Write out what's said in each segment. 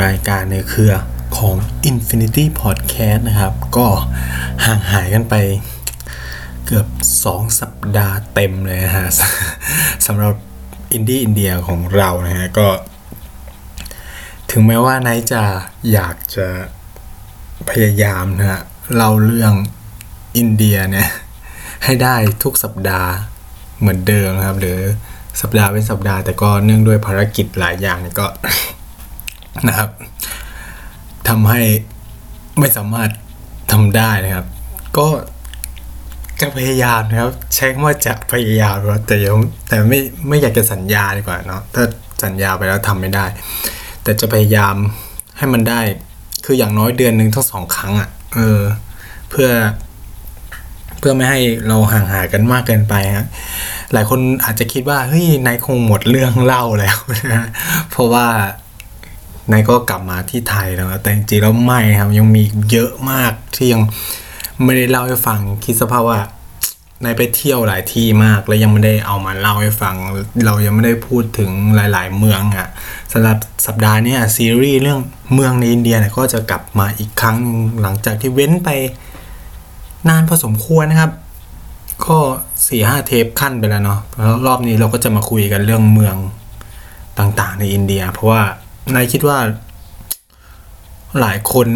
รายการในเครือของ Infinity Podcast นะครับ ก็ห่างหายกันไปเกือบ 2 สัปดาห์เต็มเลยนะฮะสำหรับ Indie India ของเรานะฮะ ก็ ถึงแม้ว่านายจะอยากจะพยายามนะฮะเล่าเรื่องอินเดียเนี่ย ให้ได้ทุกสัปดาห์เหมือนเดิมนะครับ หรือสัปดาห์เป็นสัปดาห์แต่ก็เนื่องด้วยภารกิจหลายอย่างเนี่ยก็ นะครับทำให้ไม่สามารถทำได้นะครับ ก็จะพยายามนะครับใช้คำว่าจะพยายามนะแต่ยังแต่ไม่ไม่อยากจะสัญญาดีกว่าเนาะถ้าสัญญาไปแล้วทำไม่ได้ แต่จะพยายามให้มันได้ คืออย่างน้อยเดือนหนึ่งทั้งสองครั้งอะ่ะเออเพื่อ เพื่อไม่ให้เราห่างหายกันมากเกินไปฮะหลายคนอาจจะคิดว่าเฮ้ยนายคงหมดเรื่องเล่าแล้วนะเพราะว่า นายก็กลับมาที่ไทยแล้วแต่จริงๆแล้วไม่ครับ ยังมีเยอะมากที่ยังไม่ได้เล่าให้ฟังคิดสภาพว่านายไปเที่ยวหลายที่มาก แล้วยังไม่ได้เอามาเล่าให้ฟัง เรายังไม่ได้พูดถึงหลาย ๆ เมืองอะ่ะสำหรับสัปดาห์นี้ซีรีส์เรื่องเมืองในอินเดียเนี่ยก็จะกลับมาอีกครั้งหนึ่งหลังจากที่เว้นไปนานพอสมควรนะครับ ก็สี่ห้าเทปขั้นไปแล้วเนาะแล้วรอบนี้เราก็จะมาคุยกันเรื่องเมืองต่างๆ ในอินเดีย เพราะว่า นายคิดว่า หลายคน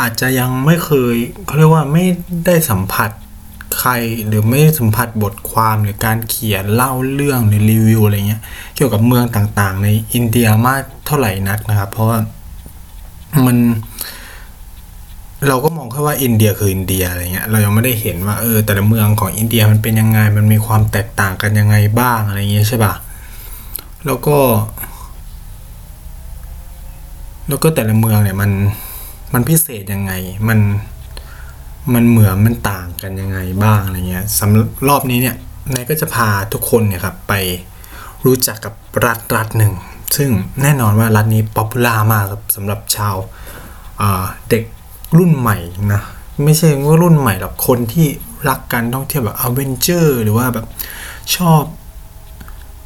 อาจจะยังไม่เคยเขาเรียกว่าไม่ได้สัมผัสใครหรือไม่สัมผัสบทความหรือการเขียนเล่าเรื่องหรือรีวิวอะไรเงี้ย เกี่ยวกับเมืองต่างๆ ในอินเดียมากเท่าไหร่นักนะครับ เพราะว่ามัน เราก็มองแค่ว่าอินเดียคืออินเดียอะไรเงี้ย เรายังไม่ได้เห็นว่าเออ แต่ละเมืองของอินเดียมันเป็นยังไง มันมีความแตกต่างกันยังไงบ้างอะไรเงี้ยใช่ปะแล้วก็ แล้วก็แต่ละเมืองเนี่ยมันมันพิเศษยังไง มันมันเหมือนมันต่างกันยังไงบ้างอะไรเงี้ยสำหรับรอบนี้เนี่ยนายก็จะพาทุกคนเนี่ยครับไปรู้จักกับรัฐรัฐหนึ่ง ซึ่งแน่นอนว่ารัฐนี้ popular มากครับสำหรับชาวเด็กรุ่นใหม่นะไม่ใช่ว่ารุ่นใหม่หรอกคนที่รักการท่องเที่ยวแบบอเวนเจอร์หรือว่าแบบชอบ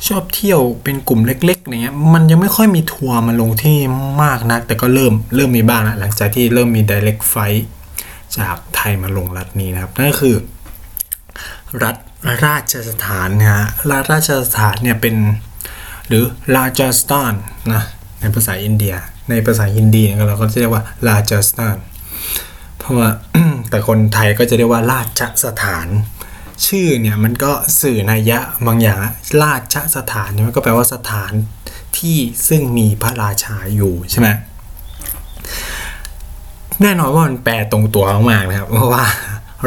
ชอบเที่ยวเป็นกลุ่มเล็กๆอย่างเงี้ยมันยังไม่ค่อยมีทัวร์มาลงที่มากนัก แต่ก็เริ่มเริ่มมีบ้างแล้วหลังจากที่เริ่มมี direct flight จากไทยมาลงรัฐนี้นะครับ นั่นก็คือ รัฐราชสถานนะฮะรัฐราชสถานเนี่ยเป็นหรือราชสถานนะในภาษาอินเดีย ในภาษาฮินดีเราก็จะเรียกว่าราชสถานเพราะว่าแต่คนไทยก็จะเรียกว่าราชสถาน ชื่อเนี่ยมันก็สื่อนัยยะบางอย่างราชสถานเนี่ยมันก็แปลว่าสถานที่ซึ่งมีพระราชาอยู่ใช่ไหมแน่นอนว่ามันแปลตรงตัวมากๆนะครับ เพราะว่า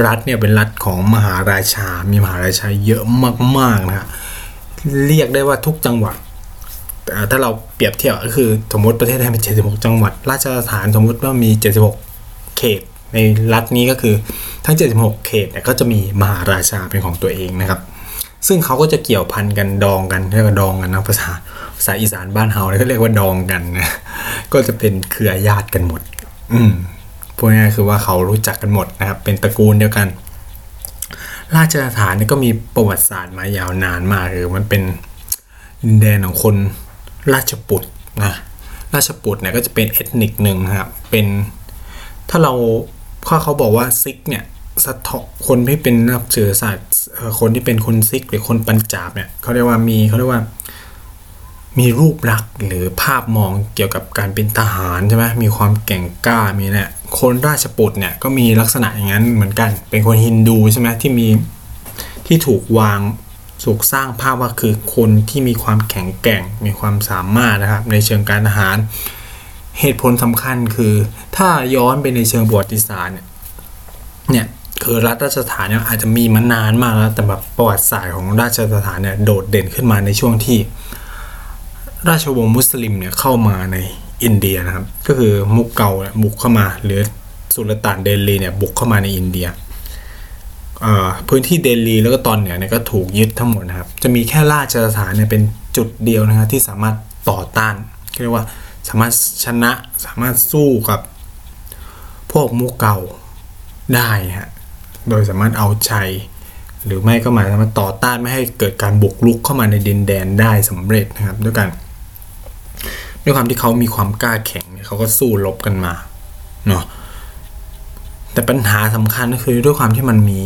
รัฐเนี่ยเป็นรัฐของมหาราชา มีมหาราชาเยอะมากๆนะเรียกได้ว่าทุกจังหวัดถ้าเราเปรียบเทียบก็คือสมมติประเทศไทยเป็น76 จังหวัด ราชสถานสมมติว่ามี 76 เขตในรัฐนี้ก็คือ ทั้ง 76 เขตเนี่ยก็จะมีมหาราชาเป็นของตัวเองนะครับ ซึ่งเขาก็จะเกี่ยวพันกันดองกันเรียกว่าดองกันนะภาษาภาษาอีสานบ้านเฮาเนี่ยก็เรียกว่าดองกันนะก็จะเป็นเครือญาติกันหมด อืมพูดง่ายคือว่าเขารู้จักกันหมดนะครับ เป็นตระกูลเดียวกัน ราชสถานนี่ก็มีประวัติศาสตร์มายาวนานมากคือมันเป็นดินแดนของคนราชปุตนะราชปุตเนี่ยก็จะเป็นเอทนิกหนึ่งครับเป็นถ้าเราถ้าเขาบอกว่าซิกเนี่ย สะท้อนคนที่เป็นนักเชื้อสายคนที่เป็นคนซิกหรือคนปัญจาบเนี่ยเขาเรียกว่ามีเขาเรียกว่า มีรูปลักษณ์หรือภาพมองเกี่ยวกับการเป็นทหารใช่ไหมมีความแก่งกล้ามีเนี่ยคนราชปุตเนี่ยก็มีลักษณะอย่างนั้นเหมือนกัน เป็นคนฮินดูใช่ไหมที่มีที่ถูกวางถูกสร้างภาพว่าคือคนที่มีความแข็งแกร่งมีความสามารถนะครับในเชิงการทหาร เหตุผลสำคัญคือ ถ้าย้อนไปในเชิงประวัติศาสตร์เนี่ยเนี่ย คือรัฐราชสถานเนี่ยอาจจะมีมานานมากแล้วแต่แบบประวัติศาสตร์ของราชสถานเนี่ยโดดเด่นขึ้นมาในช่วงที่ ราชวงศ์มุสลิมเนี่ยเข้ามาในอินเดียนะครับ ก็คือมุกเกาเนี่ยบุกเข้ามา หรือสุลต่านเดลีเนี่ยบุกเข้ามาในอินเดียพื้นที่เดลีแล้วก็ตอนเหนือเนี่ยก็ถูกยึดทั้งหมดนะครับ จะมีแค่ราชสถานเนี่ยเป็นจุดเดียวนะครับที่สามารถต่อต้านเรียกว่าสามารถชนะสามารถสู้กับพวกมุกเก่าได้ฮะ โดยสามารถเอาชัย หรือไม่ก็หมายถึงว่าต่อต้านไม่ให้เกิดการบุกรุกเข้ามาในดินแดนได้สำเร็จนะครับ ด้วยกัน ด้วยความที่เขามีความกล้าแข็งเขาก็สู้รบกันมาเนาะแต่ปัญหาสำคัญก็คือด้วยความที่มันมี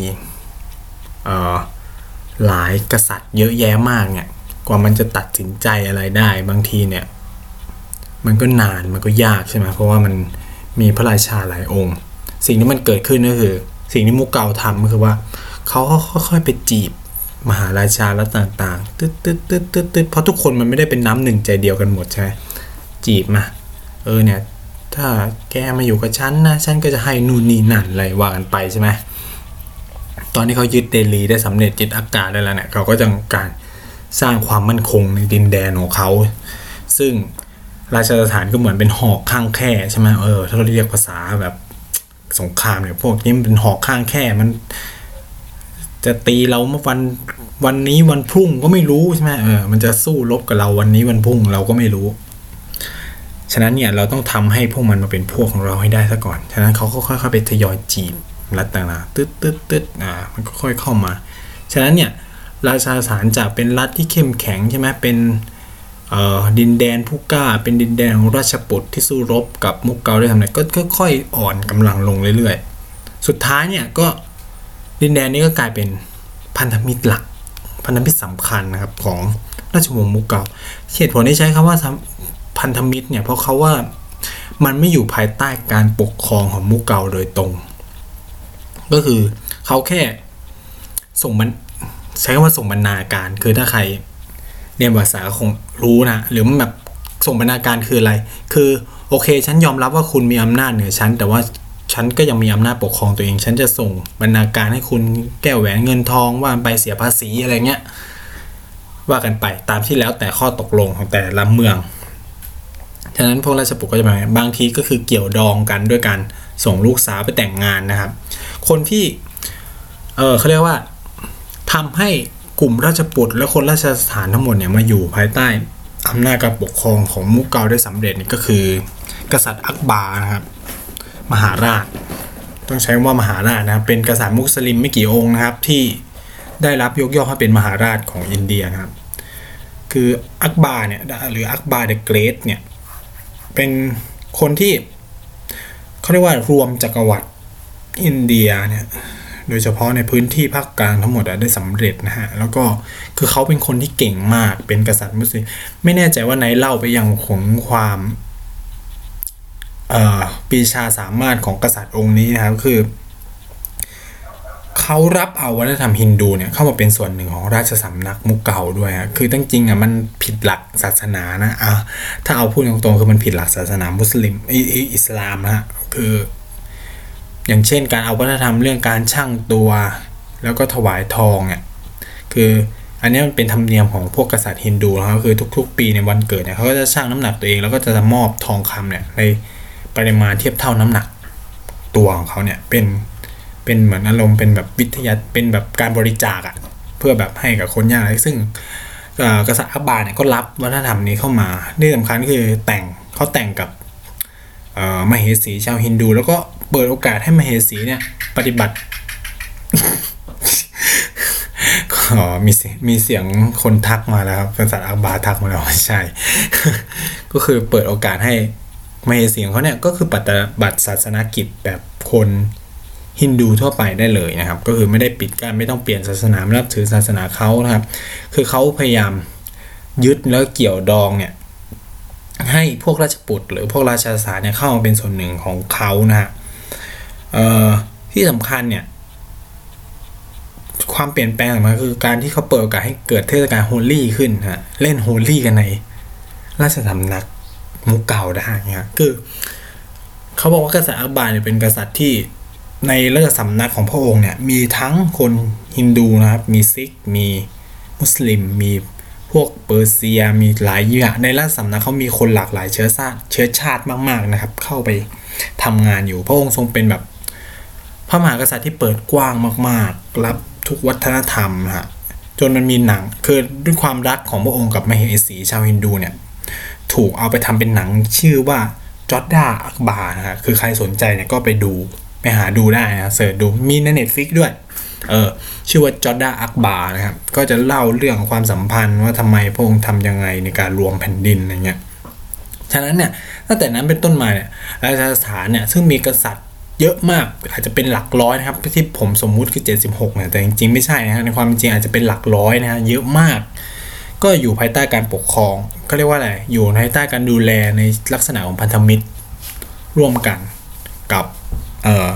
เอ่อหลายกษัตริย์เยอะแยะมากเนี่ยกว่ามันจะตัดสินใจอะไรได้บางทีเนี่ย มันก็นานมันก็ยากใช่ไหมเพราะว่ามันมีพระราชาหลายองค์ สิ่งที่มันเกิดขึ้นก็คือ สิ่งที่มุกเก่าทำก็คือว่าเขาค่อยๆไปจีบมหาราชาแล้วต่างๆตึ๊ดตึ๊ดตึ๊ดตึ๊ดตึ๊ดเพราะทุกคนมันไม่ได้เป็นน้ำหนึ่งใจเดียวกันหมดใช่ไหมจีบมา เออเนี่ย ถ้าแกมาอยู่กับฉันนะ ฉันก็จะให้นู่นนี่นั่นอะไรว่ากันไปใช่ไหมตอนที่เขายึดเดลีได้สำเร็จยึดอากาศได้แล้วเนี่ยเขาก็จะการสร้างความมั่นคงในดินแดนของเขา ซึ่งราชสถานก็เหมือนเป็นหอกข้างแค่ใช่ไหมเออ ถ้าเราเรียกภาษาแบบ สงครามเนี่ยพวกนี้มันเป็นหอกข้างแค่มัน จะตีเราเมื่อวันวันนี้วันพรุ่งก็ไม่รู้ใช่ไหมเออมันจะสู้รบกับเราวันนี้วันพรุ่งเราก็ไม่รู้ ฉะนั้นเนี่ยเราต้องทำให้พวกมันมาเป็นพวกของเราให้ได้ซะก่อน ฉะนั้นเขาก็ค่อยๆไปทยอยจีบรัต่างๆตึ๊ดตึ๊ดตึ๊ดอ่ามันก็ค่อยเข้ามา ฉะนั้นเนี่ยราชาสารจากเป็นรัฐที่เข้มแข็งใช่ไหมเป็น ดินแดนผู้กล้า เป็นดินแดนของราชปุตรที่สู้รบกับมุกเกาได้ทำไรก็ค่อยๆอ่อนกำลังลงเรื่อยๆ สุดท้ายเนี่ยก็ดินแดนนี้ก็กลายเป็นพันธมิตรหลัก พันธมิตรสำคัญนะครับของราชวงศ์มุกเกาเหตุผลที่ใช้คำว่าพันธมิตรเนี่ยเพราะเขาว่ามันไม่อยู่ภายใต้การปกครองของมุกเกาโดยตรง ก็คือเขาแค่ส่งมันใช้คำว่าส่งบรรณาการ คือถ้าใคร เรียนภาษาคงรู้นะ หรือมันแบบส่งบรรณาการคืออะไร คือโอเค ฉันยอมรับว่าคุณมีอำนาจเหนือฉัน แต่ว่าฉันก็ยังมีอำนาจปกครองตัวเอง ฉันจะส่งบรรณาการให้คุณแก้วแหวนเงินทองว่าไปเสียภาษีอะไรเงี้ยว่ากันไปตามที่แล้วแต่ข้อตกลงของแต่ละเมือง ฉะนั้นพวกราชบุตรก็จะมาบางทีก็คือเกี่ยวดองกันด้วยการส่งลูกสาวไปแต่งงานนะครับ คนที่ เออเขาเรียกว่าทำให้ กลุ่มราชปุตและคนราชสถานทั้งหมดเนี่ยมาอยู่ภายใต้อำนาจการปกครองของมุกเกาได้สำเร็จนี่ก็คือ กษัตริย์อักบานะครับ มหาราช ต้องใช้ว่ามหาราชนะครับเป็นกษัตริย์มุสลิมไม่กี่องค์นะครับที่ได้รับยกย่องให้เป็นมหาราชของอินเดียนะครับ คืออักบาเนี่ยหรืออักบาเดอะเกรทเนี่ยเป็นคนที่เขาเรียกว่ารวมจักรวรรดิอินเดียเนี่ย โดยเฉพาะในพื้นที่ภาคกลางทั้งหมดได้สำเร็จนะฮะแล้วก็คือเขาเป็นคนที่เก่งมากเป็นกษัตริย์มุสลิมไม่แน่ใจว่าไหนเล่าไปยังของความปีชาสามารถของกษัตริย์องค์นี้นะครับคือเขารับเอาวัฒนธรรมฮินดูเนี่ยเข้ามาเป็นส่วนหนึ่งของราชสำนักมุกเกาด้วยฮะคือตั้งจริงอะมันผิดหลักศาสนานะอะถ้าเอาพูดตรงๆคือมันผิดหลักศาสนามุสลิมอิสลามนะฮะคือ อย่างเช่นการเอาวัฒนธรรมเรื่องการชั่งตัว แล้วก็ถวายทองเนี่ยคืออันนี้มันเป็นธรรมเนียมของพวกกษัตริย์ฮินดูนะครับคือทุก ๆ ปีในวันเกิดเนี่ยเขาก็จะชั่งน้ำหนักตัวเองแล้วก็จะมอบทองคำเนี่ยในปริมาณเทียบเท่าน้ำหนักตัวของเขาเนี่ยเป็นเป็นเหมือนอารมณ์เป็นแบบวิทยาเป็นแบบการบริจาคอะเพื่อแบบให้กับคนยากไร้ซึ่งกษัตริย์อับบาเนี่ยก็รับวัฒนธรรมนี้เข้ามาที่สำคัญคือแต่งเขาแต่งกับมเหสีชาวฮินดู แล้วก็ เปิดโอกาสให้มเหสีเนี่ย ปฏิบัติขอมีมีเสียงคนทักมาแล้วครับเป็นสัตว์อาบาทักมาแล้วใช่ ก็คือเปิดโอกาสให้มเหสีของเขาเนี่ยก็คือปฏิบัติศาสนากิจแบบคนฮินดูทั่วไปได้เลยนะครับ ก็คือไม่ได้ปิดการไม่ต้องเปลี่ยนศาสนาไม่รับถือศาสนาเขานะครับ คือเขาพยายามยึดแล้วเกี่ยวดองเนี่ยให้พวกราชบุตรหรือพวกราชสถานเนี่ยเข้ามาเป็นส่วนหนึ่งของเขานะฮะ ที่สำคัญเนี่ย ความเปลี่ยนแปลงออกมาคือการที่เขาเปิดโอกาสให้เกิดเทศกาลโฮลี่ขึ้นฮะเล่นโฮลี่กันใน ราชสำนักมุกเก่าได้เนี่ยคือ เขาบอกว่ากษัตริย์อักบาร์เนี่ยเป็นกษัตริย์ที่ในราชสำนักของพระองค์เนี่ย มีทั้งคนฮินดูนะครับ มีซิก มีมุสลิม มีพวกเปอร์เซีย มีหลายอย่างในราชสำนักเขามีคนหลากหลายเชื้อชาติ เชื้อชาติมาก ๆนะครับ เข้าไปทำงานอยู่ พระองค์ทรงเป็นแบบ พระมหากษัตริย์ที่เปิดกว้างมาก ๆ รับทุกวัฒนธรรมฮะจนมันมีหนังคือด้วยความรักของพระองค์กับมเหสีชาวฮินดูเนี่ยถูกเอาไปทำเป็นหนังชื่อว่าโจดาอักบาร์นะฮะคือใครสนใจเนี่ยก็ไปดูไปหาดูได้นะ search ดูมีใน Netflix ด้วยเออชื่อว่าจอร์ดาอักบานะครับก็จะเล่าเรื่องความสัมพันธ์ว่าทำไมพระองค์ทำยังไงในการรวมแผ่นดินอะไรเงี้ยฉะนั้นเนี่ยตั้งแต่นั้นเป็นต้นมาเนี่ยราชสถานเนี่ยซึ่งมีกษัตริย์ เยอะมากอาจจะเป็นหลักร้อยนะครับที่ผมสมมุติคือ 76เนี่ยแต่จริงๆไม่ใช่นะฮะในความจริงอาจจะเป็นหลักร้อยนะฮะเยอะมาก ก็อยู่ภายใต้การปกครองก็เรียกว่าอะไรอยู่ภายใต้การดูแลในลักษณะของพันธมิตรร่วมกันกับเอ่อ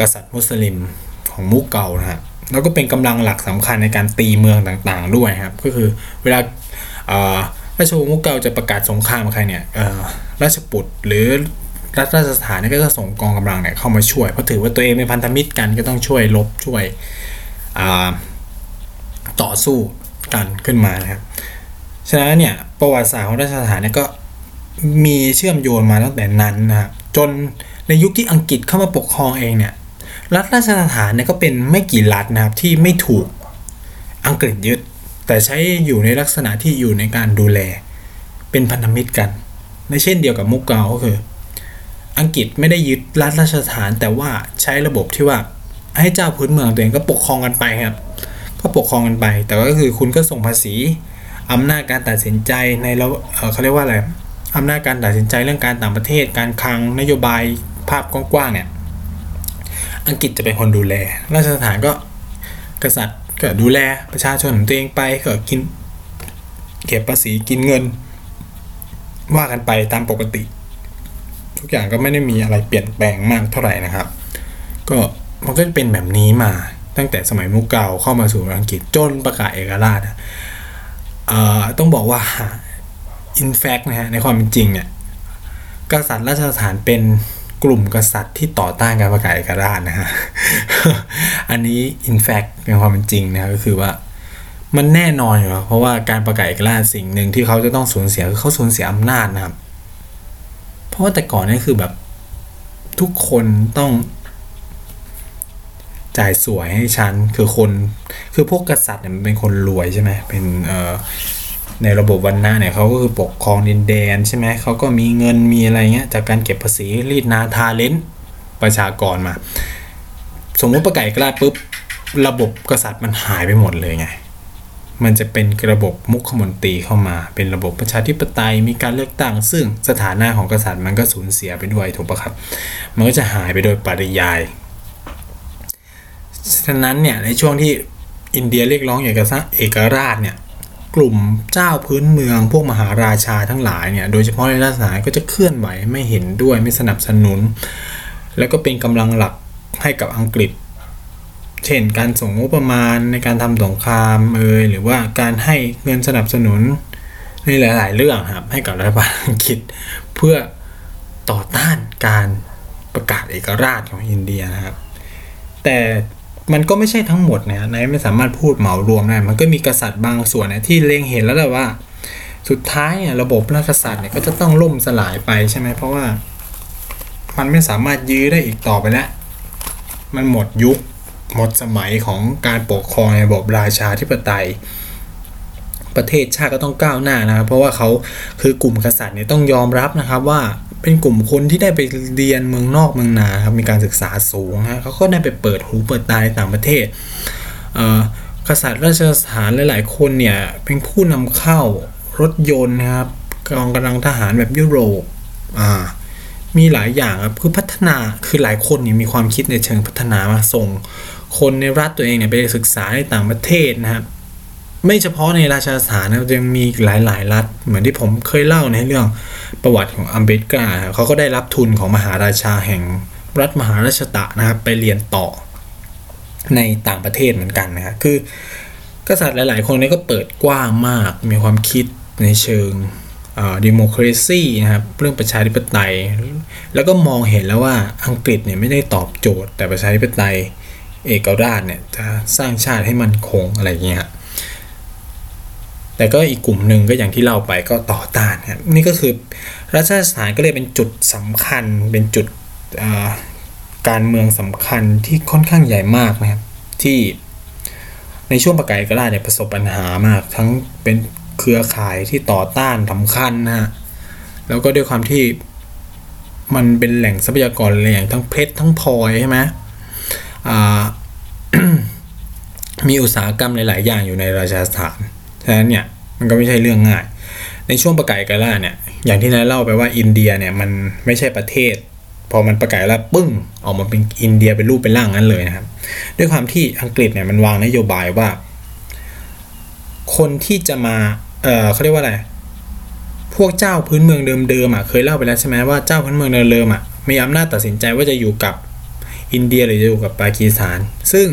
กษัตริย์มุสลิมของมุกเกานะฮะแล้วก็เป็นกำลังหลักสำคัญในการตีเมืองต่างๆด้วยครับ ก็คือเวลาราชวงศ์มุกเกาจะประกาศสงครามใครเนี่ยราชบุตรหรือ รัฐราชสถานก็จะส่งกองกำลังเนี่ยเข้ามาช่วยเพราะถือว่าตัวเองเป็นพันธมิตรกันก็ต้องช่วยลบช่วยต่อสู้กันขึ้นมานะครับฉะนั้นเนี่ยประวัติศาสตร์ของราชสถานเนี่ยก็มีเชื่อมโยงมาตั้งแต่นั้นนะครับจนในยุคที่อังกฤษเข้ามาปกครองเองเนี่ยรัฐราชสถานเนี่ยก็เป็นไม่กี่รัฐนะครับที่ไม่ถูกอังกฤษยึด แต่ใช้อยู่ในลักษณะที่อยู่ในการดูแลเป็นพันธมิตรกัน ในเช่นเดียวกับมุกเกาก็คือ อังกฤษไม่ได้ยึดรัฐราชฐาน แต่ว่าใช้ระบบที่ว่าให้เจ้าพื้นเมืองตัวเองก็ปกครองกันไปครับ ก็ปกครองกันไป แต่ก็คือคุณก็ส่งภาษีอำนาจการตัดสินใจในเราเขาเรียกว่าอะไรอำนาจการตัดสินใจเรื่องการต่างประเทศ การคลังนโยบายภาพกว้างๆเนี่ยอังกฤษจะเป็นคนดูแล ราชสถานก็กษัตริย์ก็ดูแลประชาชนของตัวเองไปก็กินเก็บภาษีกินเงิน ว่ากันไปตามปกติ ทุกอย่างก็ไม่ได้มีอะไรเปลี่ยนแปลงมากเท่าไหร่นะครับ ก็มันก็จะเป็นแบบนี้มาตั้งแต่สมัยมุกเก่าเข้ามาสู่อังกฤษจนประกาศเอกราชต้องบอกว่า in fact นะฮะในความเป็นจริงเนี่ยกษัตริย์ราชสถานเป็นกลุ่มกษัตริย์ที่ต่อต้านการประกาศเอกราชนะฮะ อันนี้ in fact ในความเป็นจริงนะก็คือว่ามันแน่นอนอยู่แล้วเพราะว่าการประกาศเอกราชสิ่งหนึ่งที่เขาจะต้องสูญเสียคือเขาสูญเสียอำนาจนะครับ เพราะว่าแต่ก่อนนี่คือแบบทุกคนต้อง จ่ายสวยให้ฉัน คือคน คือพวกกษัตริย์เนี่ยมันเป็นคนรวยใช่ไหมเป็นเอ่อในระบบวันนาเนี่ยเขาก็คือปกครองดินแดนใช่ไหมเขาก็มีเงินมีอะไรเงี้ยจากการเก็บภาษีรีดนาทาเลนประชากรมา สมมติประกาศกล้าปุ๊บระบบกษัตริย์มันหายไปหมดเลยไง มันจะเป็นระบบมุขมนตรีเข้ามา เป็นระบบประชาธิปไตยมีการเลือกตั้ง ซึ่งสถานะของกษัตริย์มันก็สูญเสียไปด้วยถูกปะครับ มันก็จะหายไปโดยปริยายฉะนั้นเนี่ยในช่วงที่อินเดียเรียกร้องอยากจะเอกราชเนี่ยกลุ่มเจ้าพื้นเมืองพวกมหาราชาทั้งหลายเนี่ยโดยเฉพาะในรัฐสายก็จะเคลื่อนไหวไม่เห็นด้วยไม่สนับสนุน แล้วก็เป็นกำลังหลักให้กับอังกฤษ เช่น การส่งงบประมาณในการทำสงครามเอยหรือว่าการให้เงินสนับสนุนในหลาย ๆ เรื่องครับให้กับรัฐบาลอังกฤษเพื่อต่อต้านการประกาศเอกราชของอินเดียนะครับ แต่มันก็ไม่ใช่ทั้งหมดนะนายไม่สามารถพูดเหมารวมได้มันก็มีกษัตริย์บางส่วนนะที่เล็งเห็นแล้วแหละว่า สุดท้ายระบบราชกษัตริย์เนี่ยก็จะต้องล่มสลายไปใช่ไหมเพราะว่า มันไม่สามารถยื้อได้อีกต่อไปแล้วมันหมดยุค หมดสมัยของการปกครองในระบบราชาธิปไตย ประเทศชาติก็ต้องก้าวหน้านะครับ เพราะว่าเขาคือกลุ่มกษัตริย์เนี่ยต้องยอมรับนะครับว่าเป็นกลุ่มคนที่ได้ไปเรียนเมืองนอกเมืองนาครับมีการศึกษาสูงฮะเขาก็ได้ไปเปิดหูเปิดตาในต่างประเทศกษัตริย์ราชสถานหลาย ๆ คนเนี่ยเป็นผู้นำเข้ารถยนต์นะครับกองกำลังทหารแบบยุโรปอ่ามีหลายอย่างครับคือพัฒนาคือหลายคนเนี่ยมีความคิดในเชิงพัฒนามาส่ง คนในรัฐตัวเองเนี่ยไปศึกษาในต่างประเทศนะครับไม่เฉพาะในราชาสถานนะยังมีหลายๆรัฐ เหมือนที่ผมเคยเล่าในเรื่องประวัติของอัมเบดกาเขาก็ได้รับทุนของมหาราชาแห่งรัฐมหาราชตะนะครับไปเรียนต่อในต่างประเทศเหมือนกันนะครับคือกษัตริย์หลาย ๆ คนนี้ก็เปิดกว้างมาก มีความคิดในเชิงดิโมคราซีนะครับเรื่องประชาธิปไตย แล้วก็มองเห็นแล้วว่าอังกฤษเนี่ยไม่ได้ตอบโจทย์แต่ประชาธิปไตย เอกราชเนี่ยจะสร้างชาติให้มันคงอะไรเงี้ยแต่ก็อีกกลุ่มหนึ่งก็อย่างที่เล่าไปก็ต่อต้านครับนี่ก็คือรัชสถานก็เลยเป็นจุดสำคัญเป็นจุดการเมืองสำคัญที่ค่อนข้างใหญ่มากนะครับที่ในช่วงประกาศเอกราชเนี่ยประสบปัญหามาก ทั้งเป็นเครือข่ายที่ต่อต้านสำคัญนะฮะแล้วก็ด้วยความที่มันเป็นแหล่งทรัพยากรอะไรอย่างทั้งเพชรทั้งพลอยใช่ไหม มีอุตสาหกรรมหลาย ๆ อย่างอยู่ในราชาสถาน ฉะนั้นเนี่ยมันก็ไม่ใช่เรื่องง่าย ในช่วงประกาศกาล่าเนี่ย อย่างที่นายเล่าไปว่าอินเดียเนี่ยมันไม่ใช่ประเทศ พอมันประกาศแล้วปึ้ง ออกมาเป็นอินเดียเป็นรูปเป็นร่างนั้นเลยนะครับ ด้วยความที่อังกฤษเนี่ยมันวางนโยบายว่า คนที่จะมา เออเขาเรียกว่าอะไร พวกเจ้าพื้นเมืองเดิมๆอะ เคยเล่าไปแล้วใช่ไหมว่าเจ้าพื้นเมืองเดิมๆอะ มีอำนาจตัดสินใจว่าจะอยู่กับ อินเดียหรือจะอยู่กับปากีสถาน ซึ่ง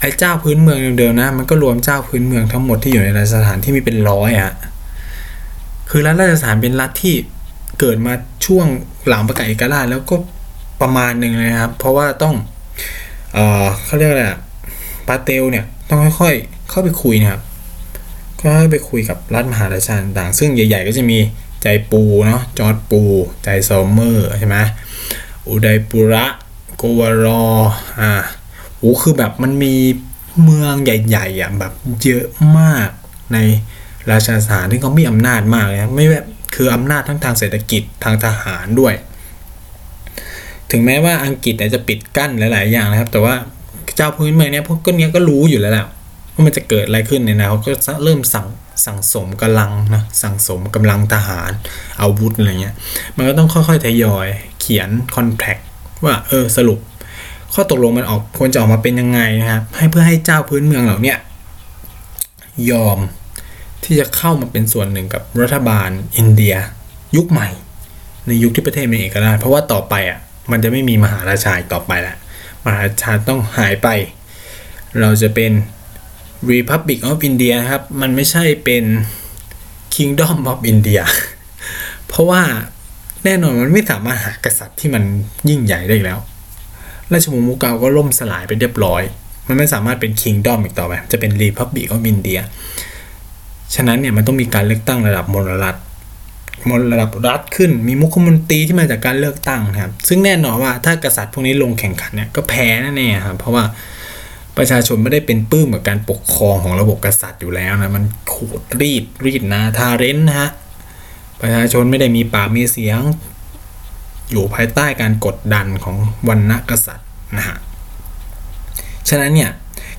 ไอ้เจ้าพื้นเมืองเดิมๆนะมันก็รวมเจ้าพื้นเมืองทั้งหมดที่อยู่ในราชสถานที่มีเป็นร้อยอะคือรัฐราชสถานเป็นรัฐที่เกิดมาช่วงหลังประกาศเอกราชแล้วก็ประมาณหนึ่งเลยนะครับ เพราะว่าต้องเออเขาเรียกอะไรอะปาเตลเนี่ยต้องค่อยๆเข้าไปคุยนะครับก็ไปคุยกับรัฐมหาราชาต่างซึ่งใหญ่ ๆ ก็จะมีไจปูร์เนาะจอดปู ร์ ไจซัลเมอร์ใช่ไหมอุดัยปุระ วารออ่าโอ้คือแบบมันมีเมืองใหญ่ๆอะแบบเยอะมากในราชสถานที่เขามีอำนาจมากเลยนะไม่แบบคืออำนาจทั้งทางเศรษฐกิจทางทหารด้วย ถึงแม้ว่าอังกฤษจะปิดกั้นหลาย ๆ อย่างนะครับ แต่ว่าเจ้าพื้นเมืองเนี้ยพวกก็เนี้ยก็รู้อยู่แล้วแหละว่ามันจะเกิดอะไรขึ้นในนะเขาก็เริ่มสั่งสั่งสมกำลังนะสั่งสมกำลังทหารอาวุธอะไรเงี้ยมันก็ต้องค่อย ๆ ทยอยเขียนคอนแทค ว่าเออสรุป ข้อตกลงมันออกควรจะออกมาเป็นยังไงนะครับให้เพื่อให้เจ้าพื้นเมืองเหล่านี้ยอมที่จะเข้ามาเป็นส่วนหนึ่งกับรัฐบาลอินเดีย ยุคใหม่ ในยุคที่ประเทศมีเอกราชเพราะว่าต่อไปอะมันจะไม่มีมหาราชาต่อไปล้วมหาราชาต้องหายไป เราจะเป็น Republic of India ครับ มันไม่ใช่เป็น Kingdom of India เพราะว่า แน่นอนมันไม่สามารถหากษัตริย์ที่มันยิ่งใหญ่ได้อีกแล้ว ราชวงศ์มูเกาก็ล่มสลายไปเรียบร้อย มันไม่สามารถเป็น Kingdom อีกต่อไป จะเป็น Republic of India ฉะนั้นเนี่ยมันต้องมีการเลือกตั้งระดับมลรัฐมลระดับรัฐขึ้น มีมุขมนตรีที่มาจากการเลือกตั้งนะครับ ซึ่งแน่นอนว่าถ้ากษัตริย์พวกนี้ลงแข่งขันเนี่ยก็แพ้แน่ๆครับ เพราะว่าประชาชนไม่ได้เป็นปื้มกับการปกครองของระบบกษัตริย์อยู่แล้วนะ มันขูดรีดรีดนาทาเรนนะฮะ ประชาชนไม่ได้มีปากมีเสียง อยู่ภายใต้การกดดันของวันณะกษัตริย์นะฮะฉะนั้นเนี่ย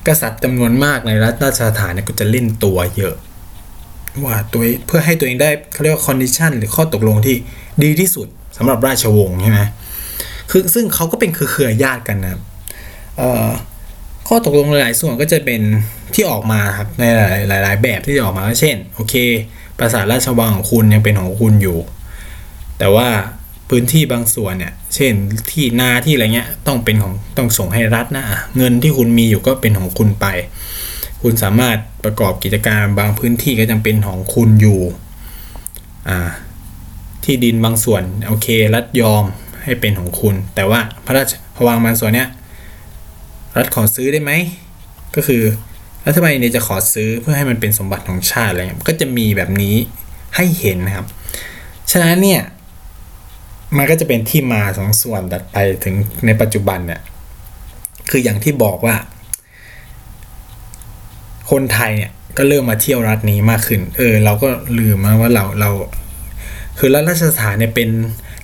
กษัตริย์จำนวนมากในรัฐราชสถานเนี่ยก็จะเล่นตัวเยอะ ว่าตัวเพื่อให้ตัวเองได้เขาเรียกว่าคอนดิชันหรือข้อตกลงที่ดีที่สุดสำหรับราชวงศ์ใช่ไหมคือซึ่งเขาก็เป็นเครือญาติกันนะข้อตกลงหลายส่วนก็จะเป็นที่ออกมาครับในหลายๆแบบที่จะออกมาเช่นโอเค ปราสาทราชวังของคุณยังเป็นของคุณอยู่ แต่ว่าพื้นที่บางส่วนเนี่ย เช่นที่นาที่อะไรเงี้ยต้องเป็นของต้องส่งให้รัฐนะเงินที่คุณมีอยู่ก็เป็นของคุณไป คุณสามารถประกอบกิจการบางพื้นที่ก็ยังเป็นของคุณอยู่อ่าที่ดินบางส่วนโอเค รัฐยอมให้เป็นของคุณ แต่ว่าพระราชวังบางส่วนเนี้ยรัฐขอซื้อได้ไหมก็คือ รัฐบาลอินเดียจะขอซื้อเพื่อให้มันเป็นสมบัติของชาติอะไรเงี้ยก็จะมีแบบนี้ให้เห็นนะครับ ฉะนั้นเนี่ยมันก็จะเป็นที่มาสองส่วนถัดไปถึงในปัจจุบันเนี่ยคืออย่างที่บอกว่า คนไทยเนี่ยก็เริ่มมาเที่ยวรัฐนี้มากขึ้น เออ เราก็ลืมมาว่าเราเรา คือรัฐราชสถานเนี่ยเป็น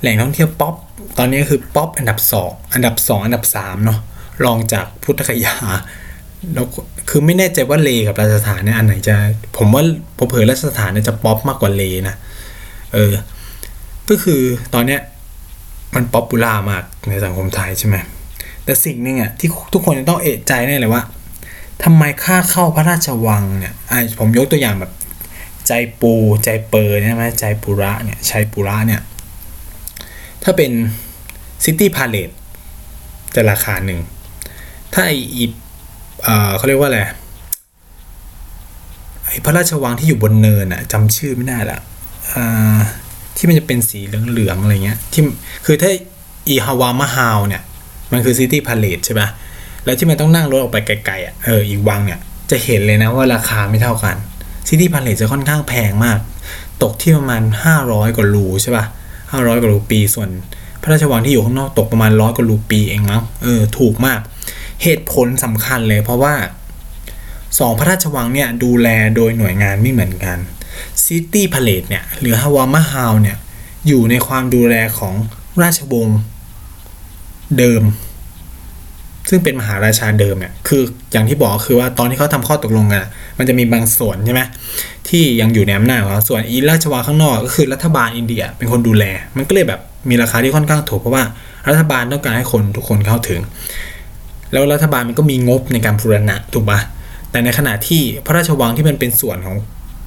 แหล่งท่องเที่ยวป๊อปตอนนี้คือป๊อปอันดับสองอันดับสองอันดับสามเนาะรองจากพุทธคยา แล้วคือไม่แน่ใจว่าเลห์กับราชสถานเนี่ยอันไหนจะ ผมว่าผมเผยราชสถานเนี่ยจะป๊อปมากกว่าเลห์นะเออ ก็คือตอนเนี้ยมัน popular มากในสังคมไทยใช่ไหมแต่สิ่งหนึ่งอะที่ทุกคนจะต้องเอะใจแน่เลยว่าทำไมค่าเข้าพระราชวังเนี่ยไอผมยกตัวอย่างแบบไจปูร์ไจเปอร์ใช่ไหมไจปุระเนี่ยชัยปุระเนี่ย ถ้าเป็น City Palace จะราคาหนึ่ง ถ้าไออี เขาเรียกว่าอะไรไอพระราชวังที่อยู่บนเนินอะจำชื่อไม่ได้ละที่มันจะเป็นสีเหลืองๆอะไรเงี้ยที่คือถ้าอีฮาวามาฮาลเนี่ย มันคือ City Palace ใช่ปะแล้วที่มันต้องนั่งรถออกไปไกลๆอะเอออีกวังเนี่ยจะเห็นเลยนะว่าราคาไม่เท่ากัน City Palace จะค่อนข้างแพงมาก ตกที่ประมาณ 500 กว่ารูใช่ป่ะ500 กว่ารูปี ส่วนพระราชวังที่อยู่ข้างนอกตกประมาณร้อยกว่ารูปีเองมั้งเออถูกมาก เหตุผลสำคัญเลยเพราะว่าสองพระราชวังเนี่ยดูแลโดยหน่วยงานไม่เหมือนกัน City Palace เนี่ยหรือฮาวามาฮาลเนี่ยอยู่ในความดูแลของราชวงศ์เดิม ซึ่งเป็นมหาราชาเดิมเนี่ยคืออย่างที่บอกคือว่าตอนที่เขาทำข้อตกลงกันมันจะมีบางส่วนใช่ไหมที่ยังอยู่ในอำนาจของส่วนอีราชวังข้างนอกก็คือรัฐบาลอินเดียเป็นคนดูแล มันก็เลยแบบมีราคาที่ค่อนข้างถูกเพราะว่ารัฐบาลต้องการให้คนทุกคนเข้าถึง แล้วรัฐบาลมันก็มีงบในการบูรณะถูกปะแต่ในขณะที่พระราชวังที่มันเป็นส่วนของ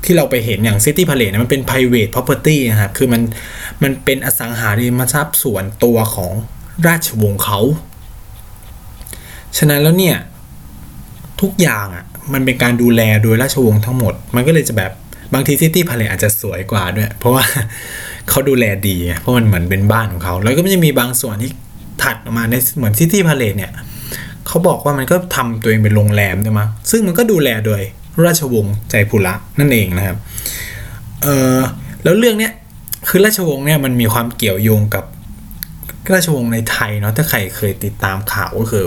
ที่เราไปเห็นอย่าง City Palace เนี่ยมันเป็น private property นะครับ คือมันมันเป็นอสังหาริมทรัพย์ส่วนตัวของราชวงศ์เขา ฉะนั้นแล้วเนี่ย ทุกอย่างอะมันเป็นการดูแลโดยราชวงศ์ทั้งหมด มันก็เลยจะแบบบางที City Palace อาจจะสวยกว่าด้วย เพราะว่าเขาดูแลดี เพราะมันเหมือนเป็นบ้านของเขา แล้วก็มันจะมีบางส่วนที่ถัดออกมาในเหมือน City Palace เนี่ย เขาบอกว่ามันก็ทำตัวเองเป็นโรงแรมใช่ไหมซึ่งมันก็ดูแลโดยราชวงศ์ใจพุระนั่นเองนะครับเออแล้วเรื่องเนี้ยคือราชวงศ์เนี่ยมันมีความเกี่ยวโยงกับราชวงศ์ในไทยเนาะถ้าใครเคยติดตามข่าวก็คือ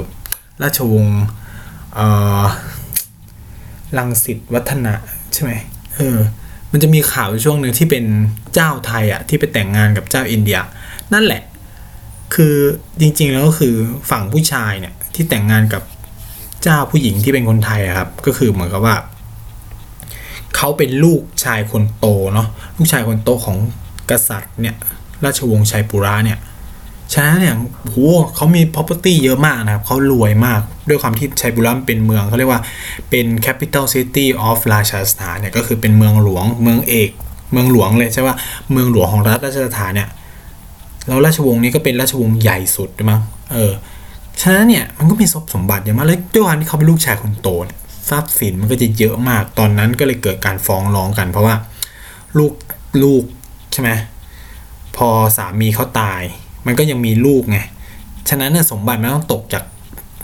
ราชวงศ์เออลังสิตวัฒนะใช่ไหมเออมันจะมีข่าวช่วงหนึ่งที่เป็นเจ้าไทยอะที่ไปแต่งงานกับเจ้าอินเดีย นั่นแหละ คือจริงๆแล้วก็คือฝั่งผู้ชายเนี่ย ที่แต่งงานกับเจ้าผู้หญิงที่เป็นคนไทยครับ ก็คือเหมือนกับว่าเขาเป็นลูกชายคนโตเนาะลูกชายคนโตของกษัตริย์เนี่ยราชวงศ์ชัยปุระเนี่ยฉะนั้นเนี่ยโหเขามี property เยอะมากนะครับเขารวยมากด้วยความที่ชัยปุระเป็นเมืองเขาเรียกว่าเป็น capital city of ราชสถานเนี่ยก็คือเป็นเมืองหลวงเมืองเอก เมืองหลวงเลยใช่ว่าเมืองหลวงของรัฐราชสถานเนี่ยแล้วราชวงศ์นี้ก็เป็นราชวงศ์ใหญ่สุดด้วยมั้งเออ ฉะนั้นเนี่ยมันก็มีทรัพย์สมบัติเยอะมากแล้วด้วยความที่เขาเป็นลูกชายคนโตเนี่ยทรัพย์สินมันก็จะเยอะมาก ตอนนั้นก็เลยเกิดการฟ้องร้องกัน เพราะว่าลูกลูกใช่ไหมพอสามีเขาตาย มันก็ยังมีลูกไง ฉะนั้นน่ะสมบัติมันต้องตกจาก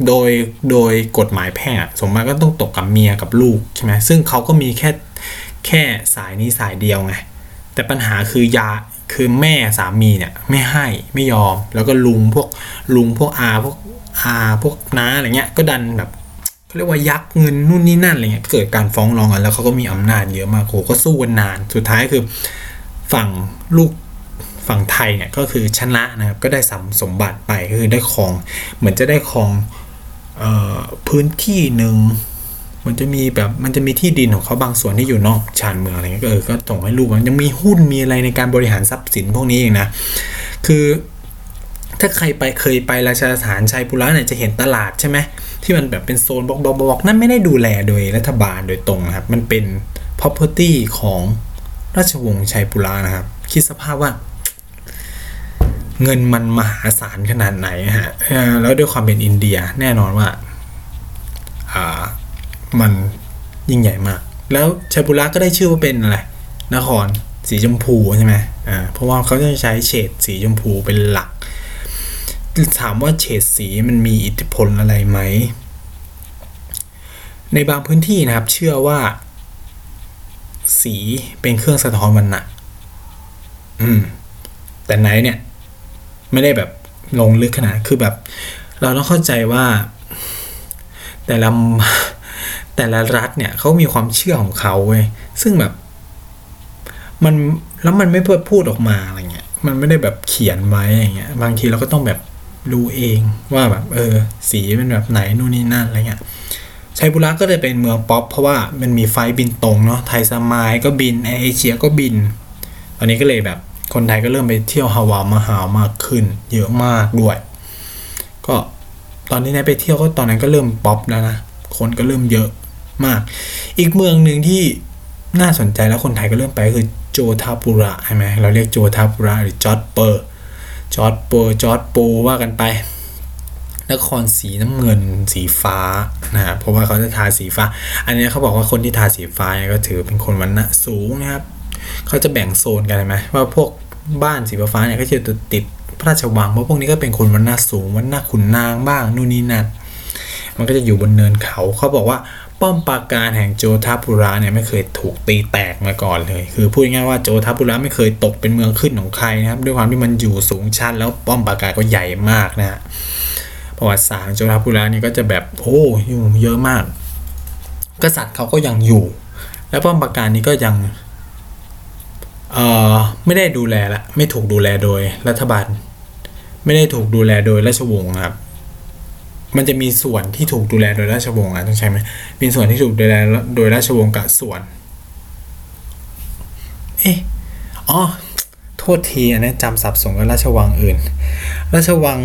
โดยโดยกฎหมายแพ่งสมบัติก็ต้องตกกับเมียกับลูกใช่ไหมซึ่งเขาก็มีแค่แค่สายนี้สายเดียวไง แต่ปัญหาคือยาคือแม่สามีเนี่ยไม่ให้ไม่ยอม แล้วก็ลุงพวกลุงพวกอาพวก อาพวกน้าอะไรเงี้ยก็ดันแบบเขาเรียกว่ายักเงินนู่นนี่นั่นอะไรเงี้ยเกิดการฟ้องร้องกันแล้วเขาก็มีอำนาจเยอะมากโหก็สู้กันนาน สุดท้ายคือฝั่งลูกฝั่งไทยเนี่ยก็คือชนะนะครับก็ได้สัมสมบัติไปคือได้ครอง เหมือนจะได้ครองออพื้นที่หนึ่งมันจะมีแบบมันจะมีที่ดินของเขาบางส่วนที่อยู่นอกชานเมืองอะไรเงี้ยก็เออก็ส่งให้ลูกมันยังมีหุ้นมีอะไรในการบริหารทรัพย์สินพวกนี้เองนะคือ ถ้าใครไปเคยไปราชสถานชัยปุระเนี่ยจะเห็นตลาดใช่ไหมที่มันแบบเป็นโซนบอกบอกบอกนั่นไม่ได้ดูแลโดยรัฐบาลโดยตรงนะครับ มันเป็น property ของราชวงศ์ชัยปุระนะครับ คิดสภาพว่า เงินมันมหาศาลขนาดไหนฮะแล้วด้วยความเป็นอินเดียแน่นอนว่าอ่ามันยิ่งใหญ่มาก แล้วชัยปุระก็ได้ชื่อว่าเป็นอะไรนครสีชมพูใช่ไหมอ่าเพราะว่าเขาจะใช้เฉดสีชมพูเป็นหลัก ถามว่าเฉดสีมันมีอิทธิพลอะไรไหม ในบางพื้นที่นะครับเชื่อว่า สีเป็นเครื่องสะท้อนวันณะอืม แต่ไหนเนี่ย ไม่ได้แบบลงลึกขนาดคือแบบ เราต้องเข้าใจว่า แต่ละแต่ละรัฐเนี่ยเขามีความเชื่อของเขาเว้ยซึ่งแบบ มันแล้วมันไม่เพื่อพูดออกมาอะไรเงี้ยมันไม่ได้แบบเขียนไว้อย่างเงี้ย บางทีเราก็ต้องแบบ ดูเองว่าแบบเออ สีเป็นแบบไหนนู่นนี่นั่นอะไรเงี้ยชัยปุระก็เลยเป็นเมืองป๊อปเพราะว่ามันมีไฟบินตรงเนาะไทยสมายล์ก็บินแอร์เอเชียก็บิน ตอนนี้ก็เลยแบบคนไทยก็เริ่มไปเที่ยวฮาวามาฮาลมากขึ้น เยอะมากด้วย ก็ตอนนี้นายไปเที่ยวก็ตอนนั้นก็เริ่มป๊อปแล้วนะคนก็เริ่มเยอะมาก อีกเมืองหนึ่งที่น่าสนใจแล้วคนไทยก็เริ่มไปคือโจทาปุระใช่ไหมเราเรียกโจทาปุระหรือจอร์ดเปอร์ จอร์ดเปรจอร์ดโปว่ากันไป นครสีน้ำเงินสีฟ้านะฮะเพราะว่าเขาจะทาสีฟ้า อันนี้เขาบอกว่าคนที่ทาสีฟ้าเนี่ยก็ถือเป็นคนวรรณะสูงนะครับเขาจะแบ่งโซนกันใช่ไหมว่าพวกบ้านสีฟ้าเนี่ยก็จะติดพระราชวังเพราะพวกนี้ก็เป็นคนวรรณะสูงวรรณะขุนนางบ้างนู่นนี่นั่นมันก็จะอยู่บนเนินเขาเขาบอกว่า ป้อมปราการแห่งโจทาปุระเนี่ยไม่เคยถูกตีแตกมาก่อนเลย คือพูดง่ายๆว่าโจทาปุระไม่เคยตกเป็นเมืองขึ้นของใครนะครับ ด้วยความที่มันอยู่สูงชันแล้วป้อมปราการก็ใหญ่มากนะฮะประวัติศาสตร์โจทาปุระนี่ก็จะแบบโอ้ยูเยอะมาก กษัตริย์เขาก็ยังอยู่ และป้อมปราการนี้ก็ยังเอ่อไม่ได้ดูแลละไม่ถูกดูแลโดยรัฐบาล ไม่ได้ถูกดูแลโดยราชวงศ์ครับ มันจะมีส่วนที่ถูกดูแลโดยราชวงศ์อะต้องใช่ไหมมีส่วนที่ถูกดูแลโดยราชวงศ์กับส่วน เอ๊ะอ๋อโทษทีอันนี้จำสับสนกับราชวังอื่น ราชวัง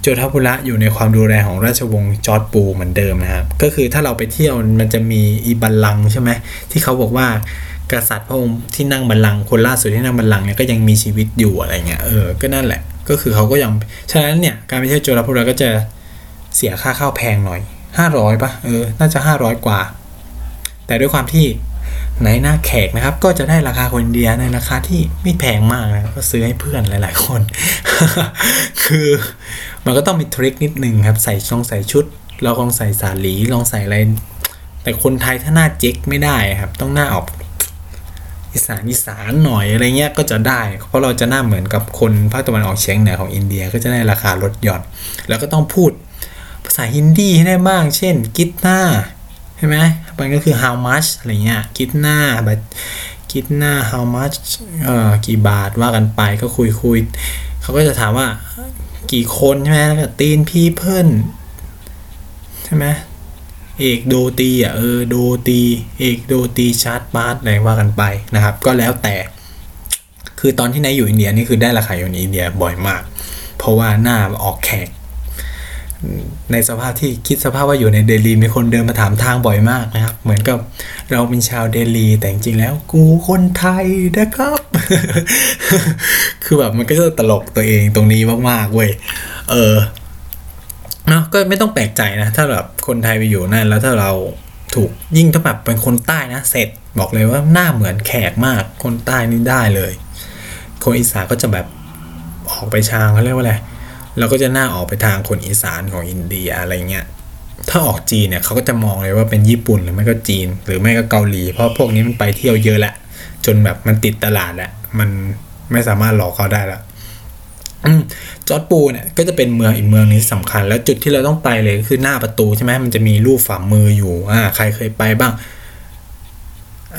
โจทบุระอยู่ในความดูแลของราชวงศ์จอร์ดปูเหมือนเดิมนะครับ ก็คือถ้าเราไปเที่ยวมันจะมีอีบัลลังใช่ไหมที่เขาบอกว่ากษัตริย์พระองค์ที่นั่งบัลลังคนล่าสุดที่นั่งบัลลังก์เนี่ยก็ยังมีชีวิตอยู่อะไรเงี้ยเออก็นั่นแหละ ก็คือเขาก็ยังฉะนั้นเนี่ยการไปเที่ยวโจทบุระก็จะ เสียค่าเข้าแพงหน่อย 500ปะเออ น่าจะ 500 กว่า แต่ด้วยความที่ในหน้าแขกนะครับ ก็จะได้ราคาคนเดียในราคาที่ไม่แพงมากนะก็ซื้อให้เพื่อนหลาย ๆ คน คือมันก็ต้องมีทริคนิดนึงครับ ใส่ช่องใส่ชุดเราลองใส่สาหลีลองใส่อะไร แต่คนไทยถ้าหน้าเจ๊กไม่ได้ครับ ต้องหน้าออกอีสานอีสานหน่อยอะไรเงี้ยก็จะได้ เพราะเราจะหน้าเหมือนกับคนภาคตะวันออกเฉียงเหนือของอินเดียก็จะได้ราคาลดหย่อน แล้วก็ต้องพูดาษาฮินดีให้ได้บ้าง เช่นกิตนาใช่ไหมมันก็คือ how much อะไรเงี้ยกิตนาแบบกิตนา how much เอ่อกี่บาทว่ากันไปก็คุยคุยเขาก็จะถามว่ากี่คนใช่ไหมแล้วก็ตีนพี่เพิลใช่ไหมเอกโดตีอะเออโดตีเอกโดตีชาร์ตบาร์อะไรว่ากันไปนะครับ ก็แล้วแต่ คือตอนที่นายอยู่อินเดียนี่คือได้ราคาอยู่ในอินเดียบ่อยมาก เพราะว่าหน้าออกแขก ในสภาพที่คิดสภาพว่าอยู่ในเดลีมีคนเดินมาถามทางบ่อยมากนะครับ เหมือนกับเราเป็นชาวเดลีแต่จริงๆแล้ว กูคนไทยนะครับ คือแบบมันก็จะตลกตัวเองตรงนี้มากๆเว้ยเออเนาะก็ไม่ต้องแปลกใจนะ ถ้าแบบคนไทยไปอยู่นั่นแล้วถ้าเราถูกยิ่งถ้าแบบเป็นคนใต้นะเสร็จบอกเลยว่าหน้าเหมือนแขกมากคนใต้นี่ได้เลย คนอีสานก็จะแบบออกไปชางเขาเรียกว่าอะไร เราก็จะหน้าออกไปทางคนอีสานของอินเดียอะไรเงี้ยถ้าออกจีนเนี่ยเขาก็จะมองเลยว่าเป็นญี่ปุ่นหรือไม่ก็จีน หรือไม่ก็เกาหลี เพราะพวกนี้มันไปเที่ยวเยอะแหละ จนแบบมันติดตลาดแหละมันไม่สามารถหลอกเขาได้ละจอร์ดปูเนี่ยก็จะเป็นเมืองอีกเมืองนี้สำคัญ แล้วจุดที่เราต้องไปเลยก็คือหน้าประตูใช่ไหมมันจะมีรูปฝ่ามืออยู่อ่าใครเคยไปบ้าง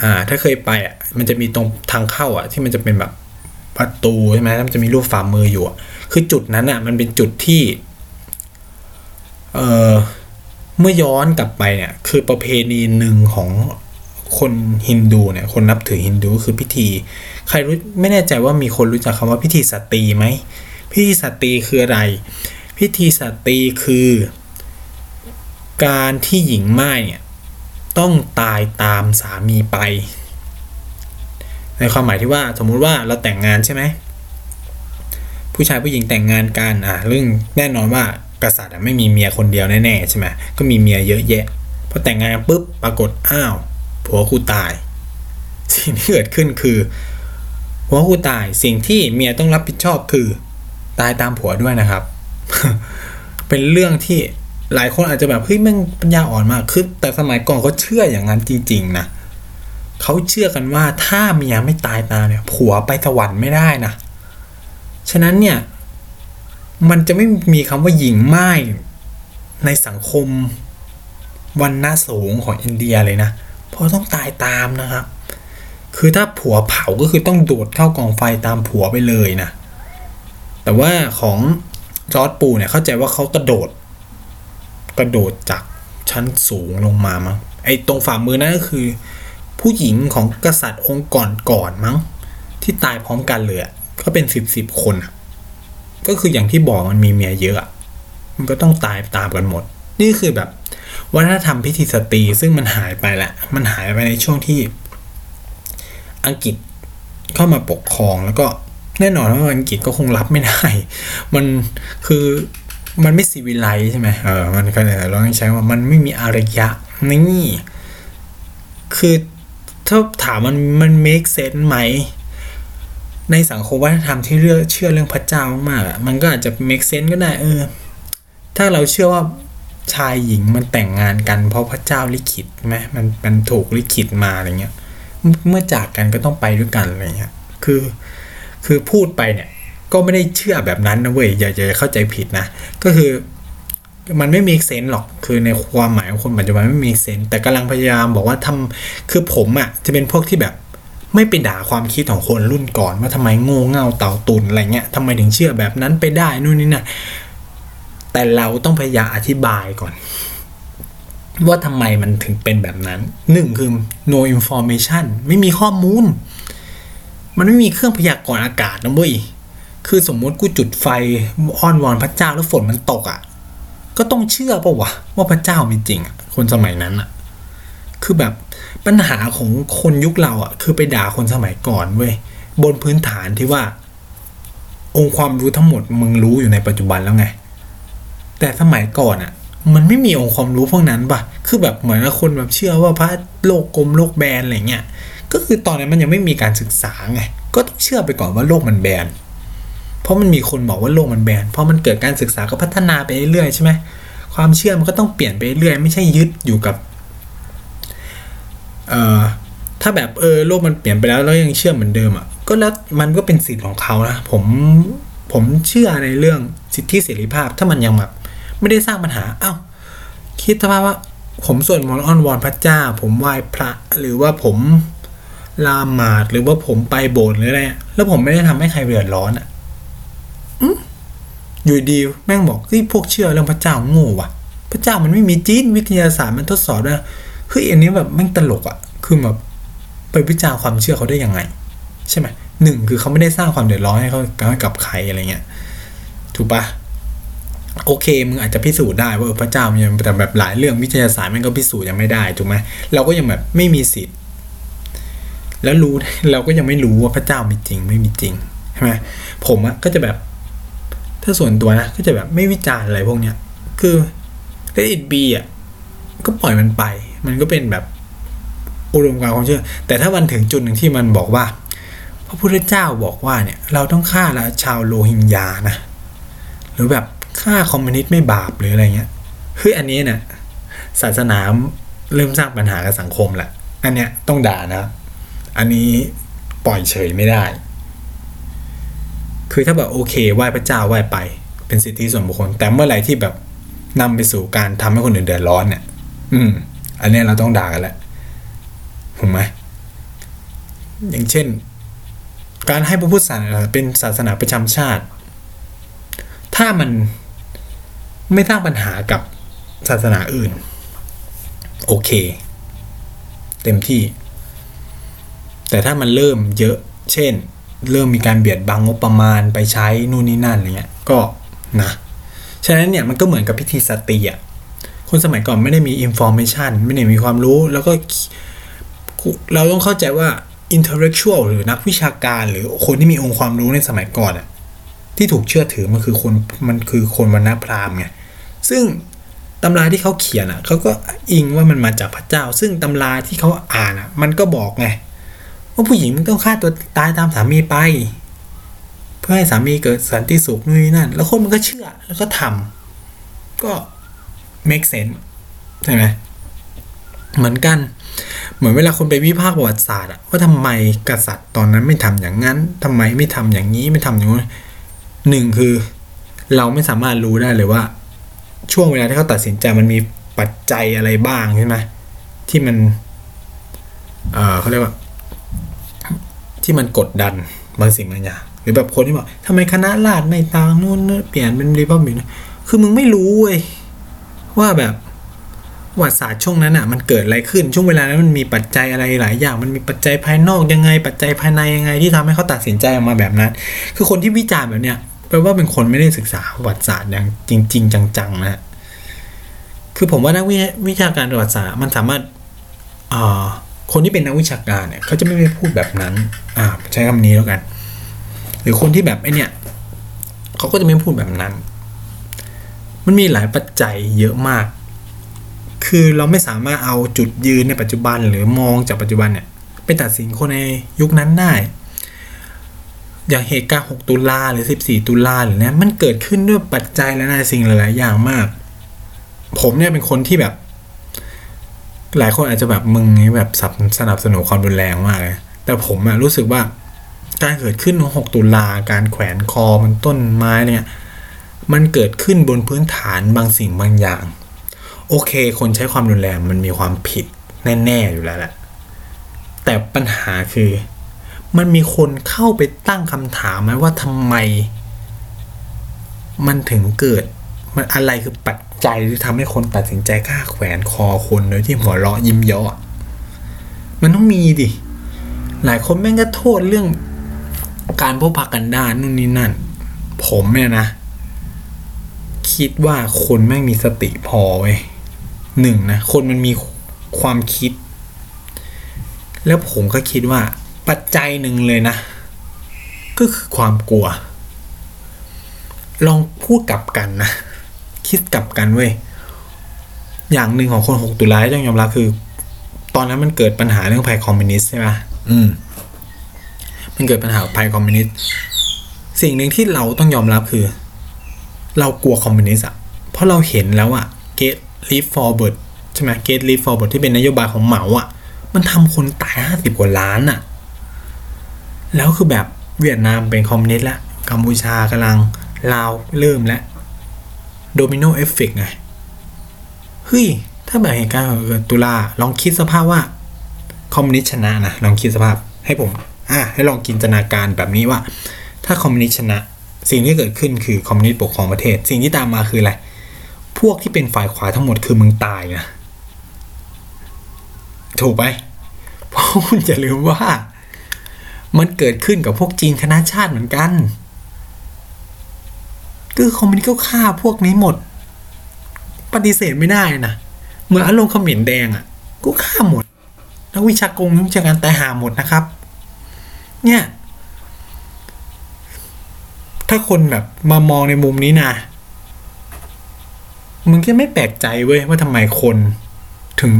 อ่า ถ้าเคยไปอะมันจะมีตรงทางเข้าอะ ที่มันจะเป็นแบบประตูใช่ไหมแล้วมันจะมีรูปฝ่ามืออยู่อะ คือจุดนั้นอะมันเป็นจุดที่ เออเมื่อย้อนกลับไปเนี่ยคือประเพณีหนึ่งของคนฮินดูเนี่ยคนนับถือฮินดูคือพิธี ใครรู้ไม่แน่ใจว่ามีคนรู้จักคำว่าพิธีสตรีไหมพิธีสตรีคืออะไร พิธีสตรีคือ การที่หญิงไม้เนี่ยต้องตายตามสามีไป ในความหมายที่ว่าสมมุติว่าเราแต่งงานใช่ไหม ผู้ชายผู้หญิงแต่งงานกันอะเรื่องแน่นอนว่ากษัตริย์ไม่มีเมียคนเดียวแน่ๆใช่ไหมก็มีเมียเยอะแยะพอแต่งงานปุ๊บปรากฏอ้าวผัวกูตาย สิ่งที่เกิดขึ้นคือผัวกูตายสิ่งที่เมียต้องรับผิดชอบคือ ตายตามผัวด้วยนะครับ เป็นเรื่องที่หลายคนอาจจะแบบเฮ้ยมันปัญญาอ่อนมากคือแต่สมัยก่อนเขาเชื่ออย่างนั้นจริงๆนะเขาเชื่อกันว่าถ้าเมียไม่ตายตามเนี่ยผัวไปสวรรค์ไม่ได้นะ ฉะนั้นเนี่ยมันจะไม่มีคำว่าหญิงไม้ในสังคมวันหน้าสูงของอินเดียเลยนะ เพราะต้องตายตามนะครับ คือถ้าผัวเผาก็คือต้องโดดเข้ากองไฟตามผัวไปเลยนะ แต่ว่าของจอร์ดปูเนี่ยเข้าใจว่าเขากระโดด กระโดดจากชั้นสูงลงมามั้งไอ้ตรงฝ่ามือนั่นก็คือ ผู้หญิงของกษัตริย์องค์ก่อนก่อนมั้ง ที่ตายพร้อมกันเลย ก็เป็นสิบสิบคนก็คืออย่างที่บอกมันมีเมียเยอะ มันก็ต้องตายตามกันหมด นี่คือแบบวัฒนธรรมพิธีสตรีซึ่งมันหายไปแหละมันหายไปในช่วงที่ อังกฤษเข้ามาปกครองแล้วก็แน่นอนว่าอังกฤษก็คงรับไม่ได้ มันคือมันไม่ซีวิไลใช่ไหมเออ มันก็เลยเราต้องใช้ว่ามันไม่มีอารยะนี่ คือถ้าถามมันมัน make sense ไหม ในสังคมวัฒนธรรมที่เรื่องเชื่อเรื่องพระเจ้ามากๆมันก็อาจจะ make sense ก็ได้เออ ถ้าเราเชื่อว่าชายหญิงมันแต่งงานกันเพราะพระเจ้าลิขิตไหมมันมันถูกลิขิตมาอะไรเงี้ยเมื่อจากกันก็ต้องไปด้วยกันอะไรเงี้ยคือคือพูดไปเนี่ยก็ไม่ได้เชื่อแบบนั้นนะเว้ยอย่าอย่าเข้าใจผิดนะ ก็คือมันไม่มีเซนหรอกคือในความหมายของคนปัจจุบันไม่มีเซนแต่กำลังพยายามบอกว่าทำคือผมอะ่ะจะเป็นพวกที่แบบ ไม่ไปด่าความคิดของคนรุ่นก่อนว่าทำไมโง่เง่าเต่าตุนอะไรเงี้ยทำไมถึงเชื่อแบบนั้นไปได้นู่นนี่นะแต่เราต้องพยายามอธิบายก่อน ว่าทำไมมันถึงเป็นแบบนั้นหนึ่งคือ no information ไม่มีข้อมูล มันไม่มีเครื่องพยากรณ์อากาศนะเว้ยคือสมมติกูจุดไฟอ้อนวอนพระเจ้าแล้วฝนมันตกอะ่ะ ก็ต้องเชื่อปะวะว่าพระเจ้ามีจริงอะคนสมัยนั้นอะ่ะ คือแบบ ปัญหาของคนยุคเราอะ่ะคือไปด่าคนสมัยก่อนเว้ยบนพื้นฐานที่ว่า องค์ความรู้ทั้งหมดมึงรู้อยู่ในปัจจุบันแล้วไง แต่สมัยก่อนอะ่ะ มันไม่มีองค์ความรู้พวกนั้นปะคือแบบเหมือนคนแบบเชื่อว่าพระโลกกลมโลกแบนอะไรเงี้ยก็คือตอนนั้นมันยังไม่มีการศึกษาไงก็ต้องเชื่อไปก่อนว่าโลกมันแบนเพราะมันมีคนบอกว่าโลกมันแบนเพราะมันเกิดการศึกษาก็พัฒนาไปเรื่อยใช่ไหมความเชื่อมันก็ต้องเปลี่ยนไปเรื่อยไม่ใช่ยึดอยู่กับ เอ่อถ้าแบบเออโลกมันเปลี่ยนไปแล้วแล้วยังเชื่อเหมือนเดิมอะก็แล้วมันก็เป็นสิทธิ์ของเขานะผมผมเชื่อในเรื่องสิทธิเสรีภาพ ถ้ามันยังแบบไม่ได้สร้างปัญหาเอ้าคิดสภาพว่าผมสวดมนต์อ้อนวอนพระเจ้า ผมไหว้พระหรือว่าผมลามาดหรือว่าผมไปโบสถ์หรืออะไรแล้วผมไม่ได้ทำให้ใครเดือดร้อนอะอยู่ดีแม่งบอกเฮ้ยพวกเชื่อเรื่องพระเจ้าโง่ว่ะ พระเจ้ามันไม่มีจีนวิทยาศาสตร์มันทดสอบด้ว เฮ้ยอันนี้แบบแม่งตลกอะคือแบบไปวิจารความเชื่อเขาได้ยังไง ใช่ไหมหนึ่งคือเขาไม่ได้สร้างความเดือดร้อนให้เขากับใครอะไรเงี้ยถูกปะโอเคมึงอาจจะพิสูจน์ได้ว่าพระเจ้ามันแต่แบบหลายเรื่องวิทยาศาสตร์มันก็พิสูจน์ยังไม่ได้ถูกไหมเราก็ยังแบบไม่มีสิทธิ์ แล้วรู้เราก็ยังไม่รู้ว่าพระเจ้ามีจริง ไม่มีจริงใช่ไหมผมอะก็จะแบบ ถ้าส่วนตัวนะก็จะแบบไม่วิจารณ์อะไรพวกเนี้ยคือ let it be อะก็ปล่อยมันไป มันก็เป็นแบบอุดมการความเชื่อ แต่ถ้ามันถึงจุดหนึ่งที่มันบอกว่า พระพุทธเจ้าบอกว่าเนี่ยเราต้องฆ่าละชาวโรฮิงญานะ หรือแบบฆ่าคอมมิวนิสต์ไม่บาปหรืออะไรเงี้ยเฮ้ยอันนี้เนี่ยศาสนาเริ่มสร้างปัญหากับสังคมแหละ อันเนี้ยต้องด่านะ อันนี้ปล่อยเฉยไม่ได้ คือถ้าแบบโอเคไหว้พระเจ้าไหว้ไป เป็นสิทธิส่วนบุคคล แต่เมื่อไหร่ที่แบบนำไปสู่การทำให้คนอื่นเดือดร้อนเนี่ย อืม อันนี้เราต้องด่ากันแหละถูกไหมอย่างเช่น การให้พระพุทธศาสนาเป็นศาสนาประจำชาติ ถ้ามันไม่สร้างปัญหากับศาสนาอื่น โอเค เต็มที่ แต่ถ้ามันเริ่มเยอะ เช่น เริ่มมีการเบียดบังงบประมาณไปใช้นู่นนี่นั่นอะไรเงี้ยก็นะ ฉะนั้นเนี่ยมันก็เหมือนกับพิธีสตรีอะ คนสมัยก่อนไม่ได้มีอินโฟมชันไม่ได้มีความรู้ แล้วก็เราต้องเข้าใจว่า intellectual หรือนักวิชาการหรือคนที่มีองค์ความรู้ในสมัยก่อนอะที่ถูกเชื่อถือมันคือคนมันคือคนวรรณพราหมณ์ไงซึ่งตำราที่เขาเขียนอะเขาก็อิงว่ามันมาจากพระเจ้า ซึ่งตำราที่เขาอ่านอะมันก็บอกไงว่าผู้หญิงมันต้องฆ่าตัวตายตามสามีไป เพื่อให้สามีเกิดสันติสุขนู่นนี่นั่น แล้วคนมันก็เชื่อแล้วก็ทำก็ make sense ใช่ไหมเหมือนกัน เหมือนเวลาคนไปวิพากษ์ประวัติศาสตร์อะว่าทำไมกษัตริย์ตอนนั้นไม่ทำอย่างนั้นทำไมไม่ทำอย่างนี้ไม่ทำอย่างนู้นหนึ่งคือเราไม่สามารถรู้ได้เลยว่า ช่วงเวลาที่เขาตัดสินใจมันมีปัจจัยอะไรบ้างใช่ไหมที่มันเออเขาเรียกว่า ที่มันกดดันบางสิ่งบางอย่างหรือแบบคนที่บอกทำไมคณะราษฎรไม่ตางนู่นเปลี่ยนเป็นรีพับลิกคือมึงไม่รู้เว้ย ว่าแบบประวัติศาสตร์ช่วงนั้นอะมันเกิดอะไรขึ้นช่วงเวลานั้นมันมีปัจจัยอะไรหลายอย่าง มันมีปัจจัยภายนอกยังไง ปัจจัยภายในยังไงที่ทำให้เขาตัดสินใจออกมาแบบนั้น คือคนที่วิจารณ์แบบเนี้ยแปลว่าเป็นคนไม่ได้ศึกษาประวัติศาสตร์อย่างจริง ๆ จังๆนะคือผมว่านักวิชาการประวัติศาสตร์มันสามารถอ่าคนที่เป็นนักวิชาการเนี่ยเขาจะไม่ไปพูดแบบนั้น อ่า ใช้คำนี้แล้วกัน หรือคนที่แบบไอเนี่ยเขาก็จะไม่พูดแบบนั้น มันมีหลายปัจจัยเยอะมาก คือเราไม่สามารถเอาจุดยืนในปัจจุบันหรือมองจากปัจจุบันเนี่ยไปตัดสินคนในยุคนั้นได้ อย่างเหตุการณ์ 6 ตุลาหรือ 14 ตุลาหรือเนี่ยมันเกิดขึ้นด้วยปัจจัยและในสิ่งหลาย ๆ อย่างมาก ผมเนี่ยเป็นคนที่แบบ หลายคนอาจจะแบบมึงนี่แบบสนับสนุนความรุนแรงมากเลยแต่ผมอะรู้สึกว่าการเกิดขึ้นของ 6 ตุลาการแขวนคอมันต้นไม้เนี่ย มันเกิดขึ้นบนพื้นฐานบางสิ่งบางอย่าง โอเค คนใช้ความรุนแรงมันมีความผิดแน่ๆอยู่แล้วแหละ แต่ปัญหาคือ มันมีคนเข้าไปตั้งคำถามไหมว่าทำไม มันถึงเกิด มันอะไรคือปัจจัยที่ทำให้คนตัดสินใจฆ่าแขวนคอคนโดยที่หัวเราะยิ้มเยาะมันต้องมีดิ หลายคนแม่งก็โทษเรื่องการพบพักกันด้านนู่นนี่นั่น ผมเนี่ยนะ คิดว่าคนแม่งมีสติพอเว้ยหนึ่งนะ คนมันมีความคิด แล้วผมก็คิดว่า ปัจจัยหนึ่งเลยนะ ก็คือความกลัว ลองพูดกลับกันนะ คิดกลับกันเว้ย อย่างหนึ่งของคน6ตุลาที่ต้องยอมรับคือ ตอนนั้นมันเกิดปัญหาเรื่องภัยคอมมิวนิสต์ใช่ไหมอืม มันเกิดปัญหาภัยคอมมิวนิสต์ สิ่งหนึ่งที่เราต้องยอมรับคือ เรากลัวคอมมิวนิสต์อะเพราะเราเห็นแล้วอะ get leap forward ใช่ไหม get leap forward ที่เป็นนโยบายของเหมาอะมันทำคนตายห้าสิบกว่าล้านอะแล้วคือแบบเวียดนามเป็นคอมมิวนิสต์แล้วกัมพูชากำลังลาวเริ่มแล้ว domino effect ไง เฮ้ย ถ้าแบบเหตุการณ์ตุลาลองคิดสภาพว่า คอมมิวนิสต์ชนะนะ ลองคิดสภาพให้ผม อะ ให้ลองจินตนาการแบบนี้ว่า ถ้าคอมมิวนิสต์ชนะ สิ่งที่เกิดขึ้นคือคอมมิวนิสต์ปกครองประเทศ สิ่งที่ตามมาคืออะไร พวกที่เป็นฝ่ายขวาทั้งหมดคือมึงตายนะ ถูกไหมเพราะคุณอย่าลืมว่า มันเกิดขึ้นกับพวกจีนคณะชาติเหมือนกันคือคอมมิวนิสต์ก็ฆ่าพวกนี้หมด ปฏิเสธไม่ได้นะ เหมือนอารมณ์เขมรแดงอะ ก็ฆ่าหมดนักวิชากรนักวิชาการตายหาหมดนะครับ เนี่ย ถ้าคนแบบมามองในมุมนี้นะมึงก็ไม่แปลกใจเว้ยว่าทำไมคนถึง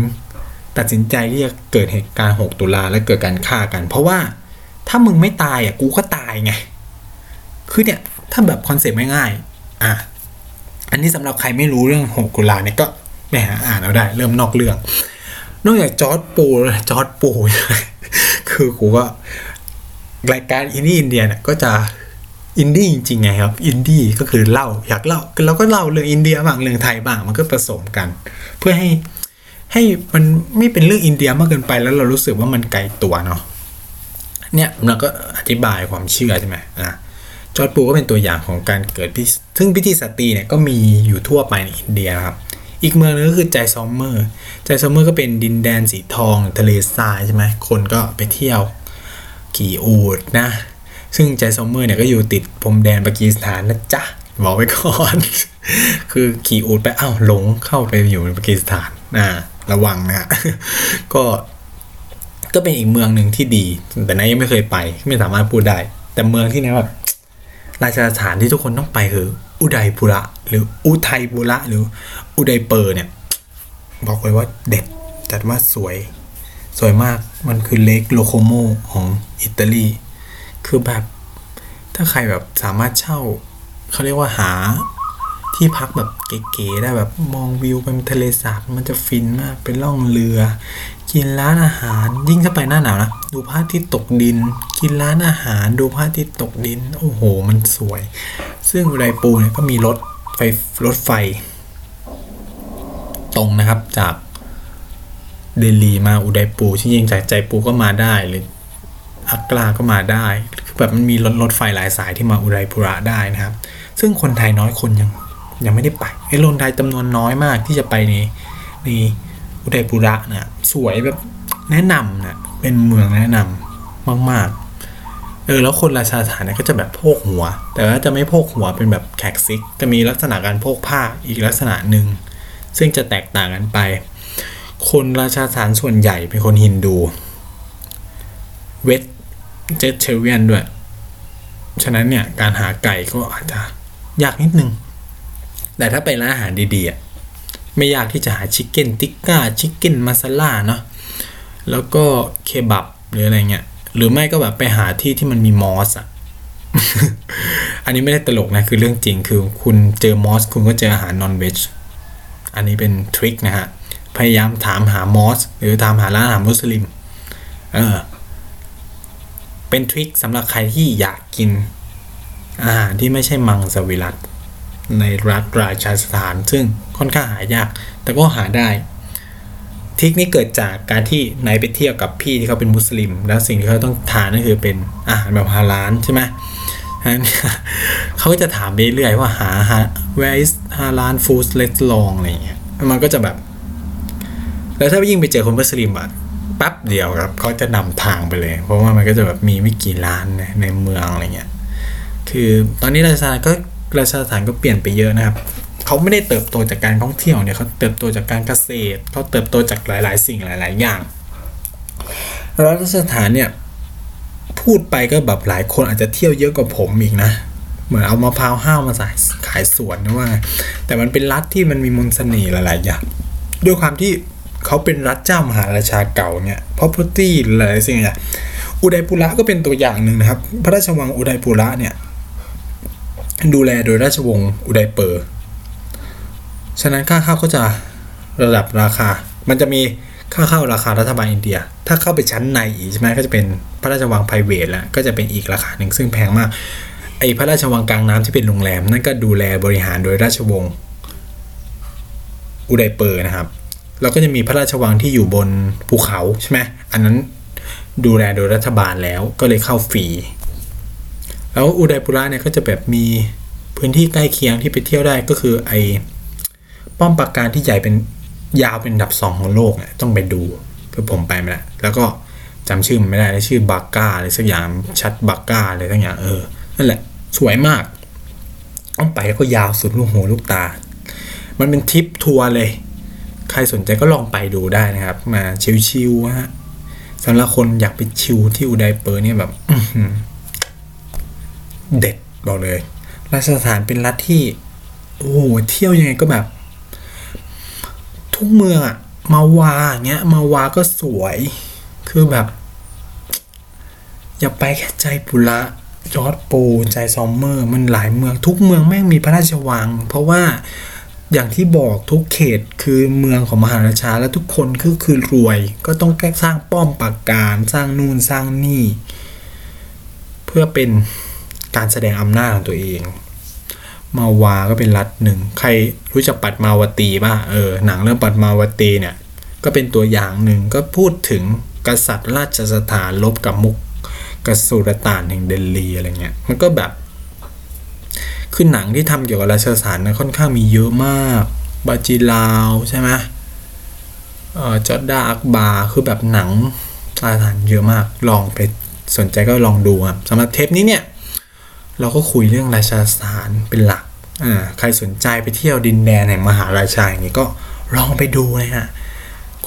ตัดสินใจที่จะเกิดเหตุการณ์ 6 ตุลาและเกิดการฆ่ากัน เพราะว่าถ้ามึงไม่ตายอะกูก็ตายไง คือเนี่ย ถ้าแบบ concept ง่ายๆอะ อันนี้สำหรับใครไม่รู้เรื่อง 6 ตุลาเนี่ยก็ไปหาอ่านเอาได้ เริ่มนอกเรื่อง นอกจากจอร์ดปูจอร์ดปูคือกูก็รายการอินดี้อินเดียเนี่ยก็จะ อินดี้จริงๆไงครับ อินดี้ก็คือเล่าอยากเล่าเราก็เล่าเรื่องอินเดียบ้างเรื่องไทยบ้างมันก็ผสมกัน เพื่อให้ให้มันไม่เป็นเรื่องอินเดียมากเกินไปแล้วเรารู้สึกว่ามันไกลตัวเนาะเนี่ยเราก็อธิบายความเชื่อใช่ไหมนะจอร์ดปูก็เป็นตัวอย่างของการเกิดพิซึ่งพิธีสตีเนี่ยก็มีอยู่ทั่วไปในอินเดียครับ อีกเมืองนึงก็คือไจซอมเมอร์ ไจซอมเมอร์ก็เป็นดินแดนสีทอง ทะเลทรายใช่ไหมคนก็ไปเที่ยวขี่อูฐนะ ซึ่งไจซอมเมอร์เนี่ยก็อยู่ติดพรมแดนปากีสถานนะจ๊ะ บอกไว้ก่อน คือขี่อูฐไปอ้าวหลงเข้าไปอยู่ในปากีสถานนะระวังนะฮะก็ก็เป็นอีกเมืองหนึ่งที่ดี แต่นายยังไม่เคยไป ไม่สามารถพูดได้ แต่เมืองที่นายแบบราชสถานที่ทุกคนต้องไปคืออุดัยปุระ หรืออุทัยปุระหรืออุดัยเปอร์เนี่ย บอกเลยว่าเด็ดจัดว่าสวย สวยมากมันคือเลกโลโคโมของอิตาลี คือแบบ ถ้าใครแบบสามารถเช่าเขาเรียกว่าหาที่พักแบบเก๋ๆได้แบบมองวิวเป็นทะเลสาบมันจะฟินมากเป็นล่องเรือ กินร้านอาหารยิ่งถ้าไปหน้าหนาวนะดูพระอาทิตย์ตกดิน กินร้านอาหารดูพระอาทิตย์ตกดิน โอ้โห มันสวย ซึ่งอุดัยปูเนี่ยก็มีรถไฟรถไฟ ตรงนะครับจากเดลีมาอุดัยปูที่ยิงจากใจปูก็มาได้หรือ อักลาก็มาได้คือแบบมันมีรถรถไฟหลายสายที่มาอุดัยปุระได้นะครับ ซึ่งคนไทยน้อยคนยังยังไม่ได้ไปไอ้คนไทยจำนวนน้อยมากที่จะไปในในอุดัยปุระนะสวยแบบแนะนำนะเป็นเมืองแนะนำมาก ๆ เออแล้วคนราชาฐานเนี่ยก็จะแบบโพกหัว แต่ว่าจะไม่โพกหัวเป็นแบบแขกซิก จะมีลักษณะการโพกผ้าอีกลักษณะหนึ่งซึ่งจะแตกต่างกันไป คนราชาฐานส่วนใหญ่เป็นคนฮินดู เวท เจเชเวียนด้วย ฉะนั้นเนี่ยการหาไก่ก็อาจจะยากนิดนึง แต่ถ้าไปร้านอาหารดีๆไม่ยากที่จะหาชิคเก้นติกก้าชิคเก้นมาซาล่าเนาะแล้วก็เคบับหรืออะไรเงี้ยหรือไม่ก็แบบไปหาที่ที่มันมีมอสอะอันนี้ไม่ได้ตลกนะคือเรื่องจริงคือคุณเจอมอส คุณก็เจออาหารนอนเวจอันนี้เป็นทริคนะฮะพยายามถามหามอส หรือถามหาร้านอาหารมุสลิมเออ เป็นทริคสำหรับใครที่อยากกิน อาหารที่ไม่ใช่มังสวิรัตในรัฐราชาสถาน ซึ่งค่อนข้างหายาก แต่ก็หาได้ทริคนี้เกิดจากการที่นายไปเที่ยวกับพี่ที่เขาเป็นมุสลิม แล้วสิ่งที่เขาต้องทานนั่นคือเป็นอาหารแบบฮาลาลใช่ไหมเขาก็จะถามไปเรื่อยว่าหาหา where is หาร้าน food restaurant อะไรเงี้ยมันก็จะแบบ แล้วถ้ายิ่งไปเจอคนมุสลิมอะ แป๊บเดียวครับเขาจะนำทางไปเลย เพราะว่ามันก็จะแบบมีไม่กี่ร้านในในเมืองอะไรเงี้ยคือตอนนี้ราชสถานก็ราชสถานก็เปลี่ยนไปเยอะนะครับเขาไม่ได้เติบโตจากการท่องเที่ยวเนี่ยเขาเติบโตจากการเกษตรเขาเติบโตจากหลาย ๆ สิ่งหลาย ๆ อย่างราชสถานเนี่ยพูดไปก็แบบหลายคนอาจจะเที่ยวเยอะกว่าผมอีกนะ เหมือนเอามะพร้าวห้าวมาใส่ขายสวนนะว่า แต่มันเป็นรัฐที่มันมีมนต์เสน่ห์หลาย ๆ อย่างด้วยความที่ เขาเป็นรัฐเจ้ามหาราชาเก่าเนี่ย property หลายสิ่งอย่างอุดัยปุระก็เป็นตัวอย่างหนึ่งนะครับ พระราชวังอุดัยปุระเนี่ย ดูแลโดยราชวงศ์อุดัยเปอร์ฉะนั้นค่าเข้าก็จะระดับราคา มันจะมีค่าเข้าราคารัฐบาลอินเดีย ถ้าเข้าไปชั้นในอีกใช่ไหมก็จะเป็นพระราชวังไพรเวทแล้ว ก็จะเป็นอีกราคาหนึ่งซึ่งแพงมาก ไอพระราชวังกลางน้ำที่เป็นโรงแรม นั่นก็ดูแลบริหารโดยราชวงศ์อุดัยเปอร์นะครับ แล้วก็จะมีพระราชวังที่อยู่บนภูเขาใช่ไหมอันนั้นดูแลโดยรัฐบาลแล้วก็เลยเข้าฟรีแล้วอุดัยปุระเนี่ยก็จะแบบมีพื้นที่ใกล้เคียงที่ไปเที่ยวได้ก็คือไอป้อมปราการที่ใหญ่เป็นยาวเป็นดับสองของโลกเนี่ยต้องไปดูคือผมไปมาแล้วแล้วก็จำชื่อมันไม่ได้แล้วชื่อบาก้าอะไรสักอย่างชัดบาก้าอะไรสักอย่างเออนั่นแหละ สวยมากต้องไปแล้วก็ยาวสุดลูกหูลูกตา มันเป็นทริปทัวร์เลย ใครสนใจก็ลองไปดูได้นะครับ มาชิวๆฮะสำหรับคนอยากไปชิวที่อุดัยเปอร์เนี่ยแบบเด็ดบอกเลยราชสถานเป็นรัฐที่ โอ้โหเที่ยวยังไงก็แบบ ทุกเมืองอะมาวาเงี้ย มาวาก็สวย คือแบบ อย่าไปแค่ใจปุระจอร์ดโปใจซอมเมอร์ มันหลายเมือง ทุกเมืองแม่งมีพระราชวัง เพราะว่า อย่างที่บอกทุกเขตคือเมืองของมหาราชาและทุกคนคือคือรวย ก็ต้องแก้สร้างป้อมปราการสร้างนู่นสร้างนี่ เพื่อเป็นการแสดงอำนาจของตัวเอง มาวาก็เป็นรัฐหนึ่ง ใครรู้จักปัดมาวตีป่ะเออหนังเรื่องปัดมาวตีเนี่ย ก็เป็นตัวอย่างหนึ่งก็พูดถึงกษัตริย์ราชสถานลบกับมุกกสุรต่านแห่งเดลีอะไรเงี้ยมันก็แบบ คือหนังที่ทำเกี่ยวกับราชสานนะค่อนข้างมีเยอะมากบาจิลาวใช่ไหมเออจอร์ดาอักบาคือแบบหนังราชสานเยอะมากลองไปสนใจก็ลองดูครับสำหรับเทปนี้เนี่ย เราก็คุยเรื่องราชสานเป็นหลักอ่าใครสนใจไปเที่ยวดินแดนแห่งมหาราชาอย่างนี้ก็ลองไปดูนะฮะ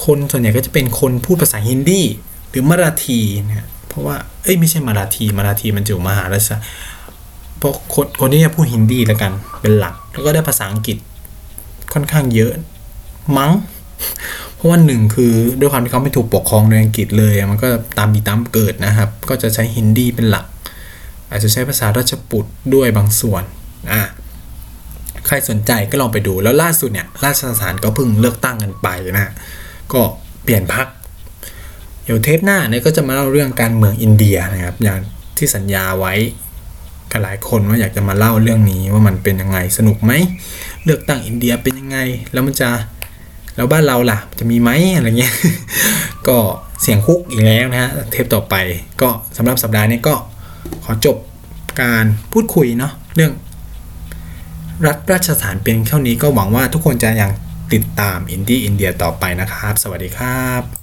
คนส่วนใหญ่ก็จะเป็นคนพูดภาษาฮินดี หรือมราทีเนี่ยเพราะว่าเอ้ยไม่ใช่มาราทีมาราทีมันจะอยู่มหาราชา เพราะคนคนที่จะพูดฮินดีแล้วกัน เป็นหลัก แล้วก็ได้ภาษาอังกฤษค่อนข้างเยอะมั้ง เพราะว่าหนึ่งคือด้วยความที่เขาไม่ถูกปกครองโดยอังกฤษเลย มันก็ตามบีตามเกิดนะครับ ก็จะใช้ฮินดีเป็นหลัก อาจจะใช้ภาษาราชปุตด้วยบางส่วนอะใครสนใจก็ลองไปดูแล้วล่าสุดเนี่ย ราชสถานก็เพิ่งเลือกตั้งกันไปนะก็เปลี่ยนพักเดี๋ยวเทปหน้าเนี่ยก็จะมาเล่าเรื่องการเมืองอินเดียนะครับ อย่างที่สัญญาไว้ กับหลายคนว่าอยากจะมาเล่าเรื่องนี้ว่ามันเป็นยังไงสนุกไหมเลือกตั้งอินเดียเป็นยังไง แล้วมันจะแล้วบ้านเราล่ะ จะมีไหมอะไรเงี้ยก็เสียงคุกอีกแล้วนะฮะเทปต่อไปก็สำหรับสัปดาห์นี้ก็ขอจบการพูดคุยเนาะเรื่อง รัฐราชสถานเป็นเท่านี้ก็หวังว่าทุกคนจะยังติดตามอินดี้อินเดียต่อไปนะครับ สวัสดีครับ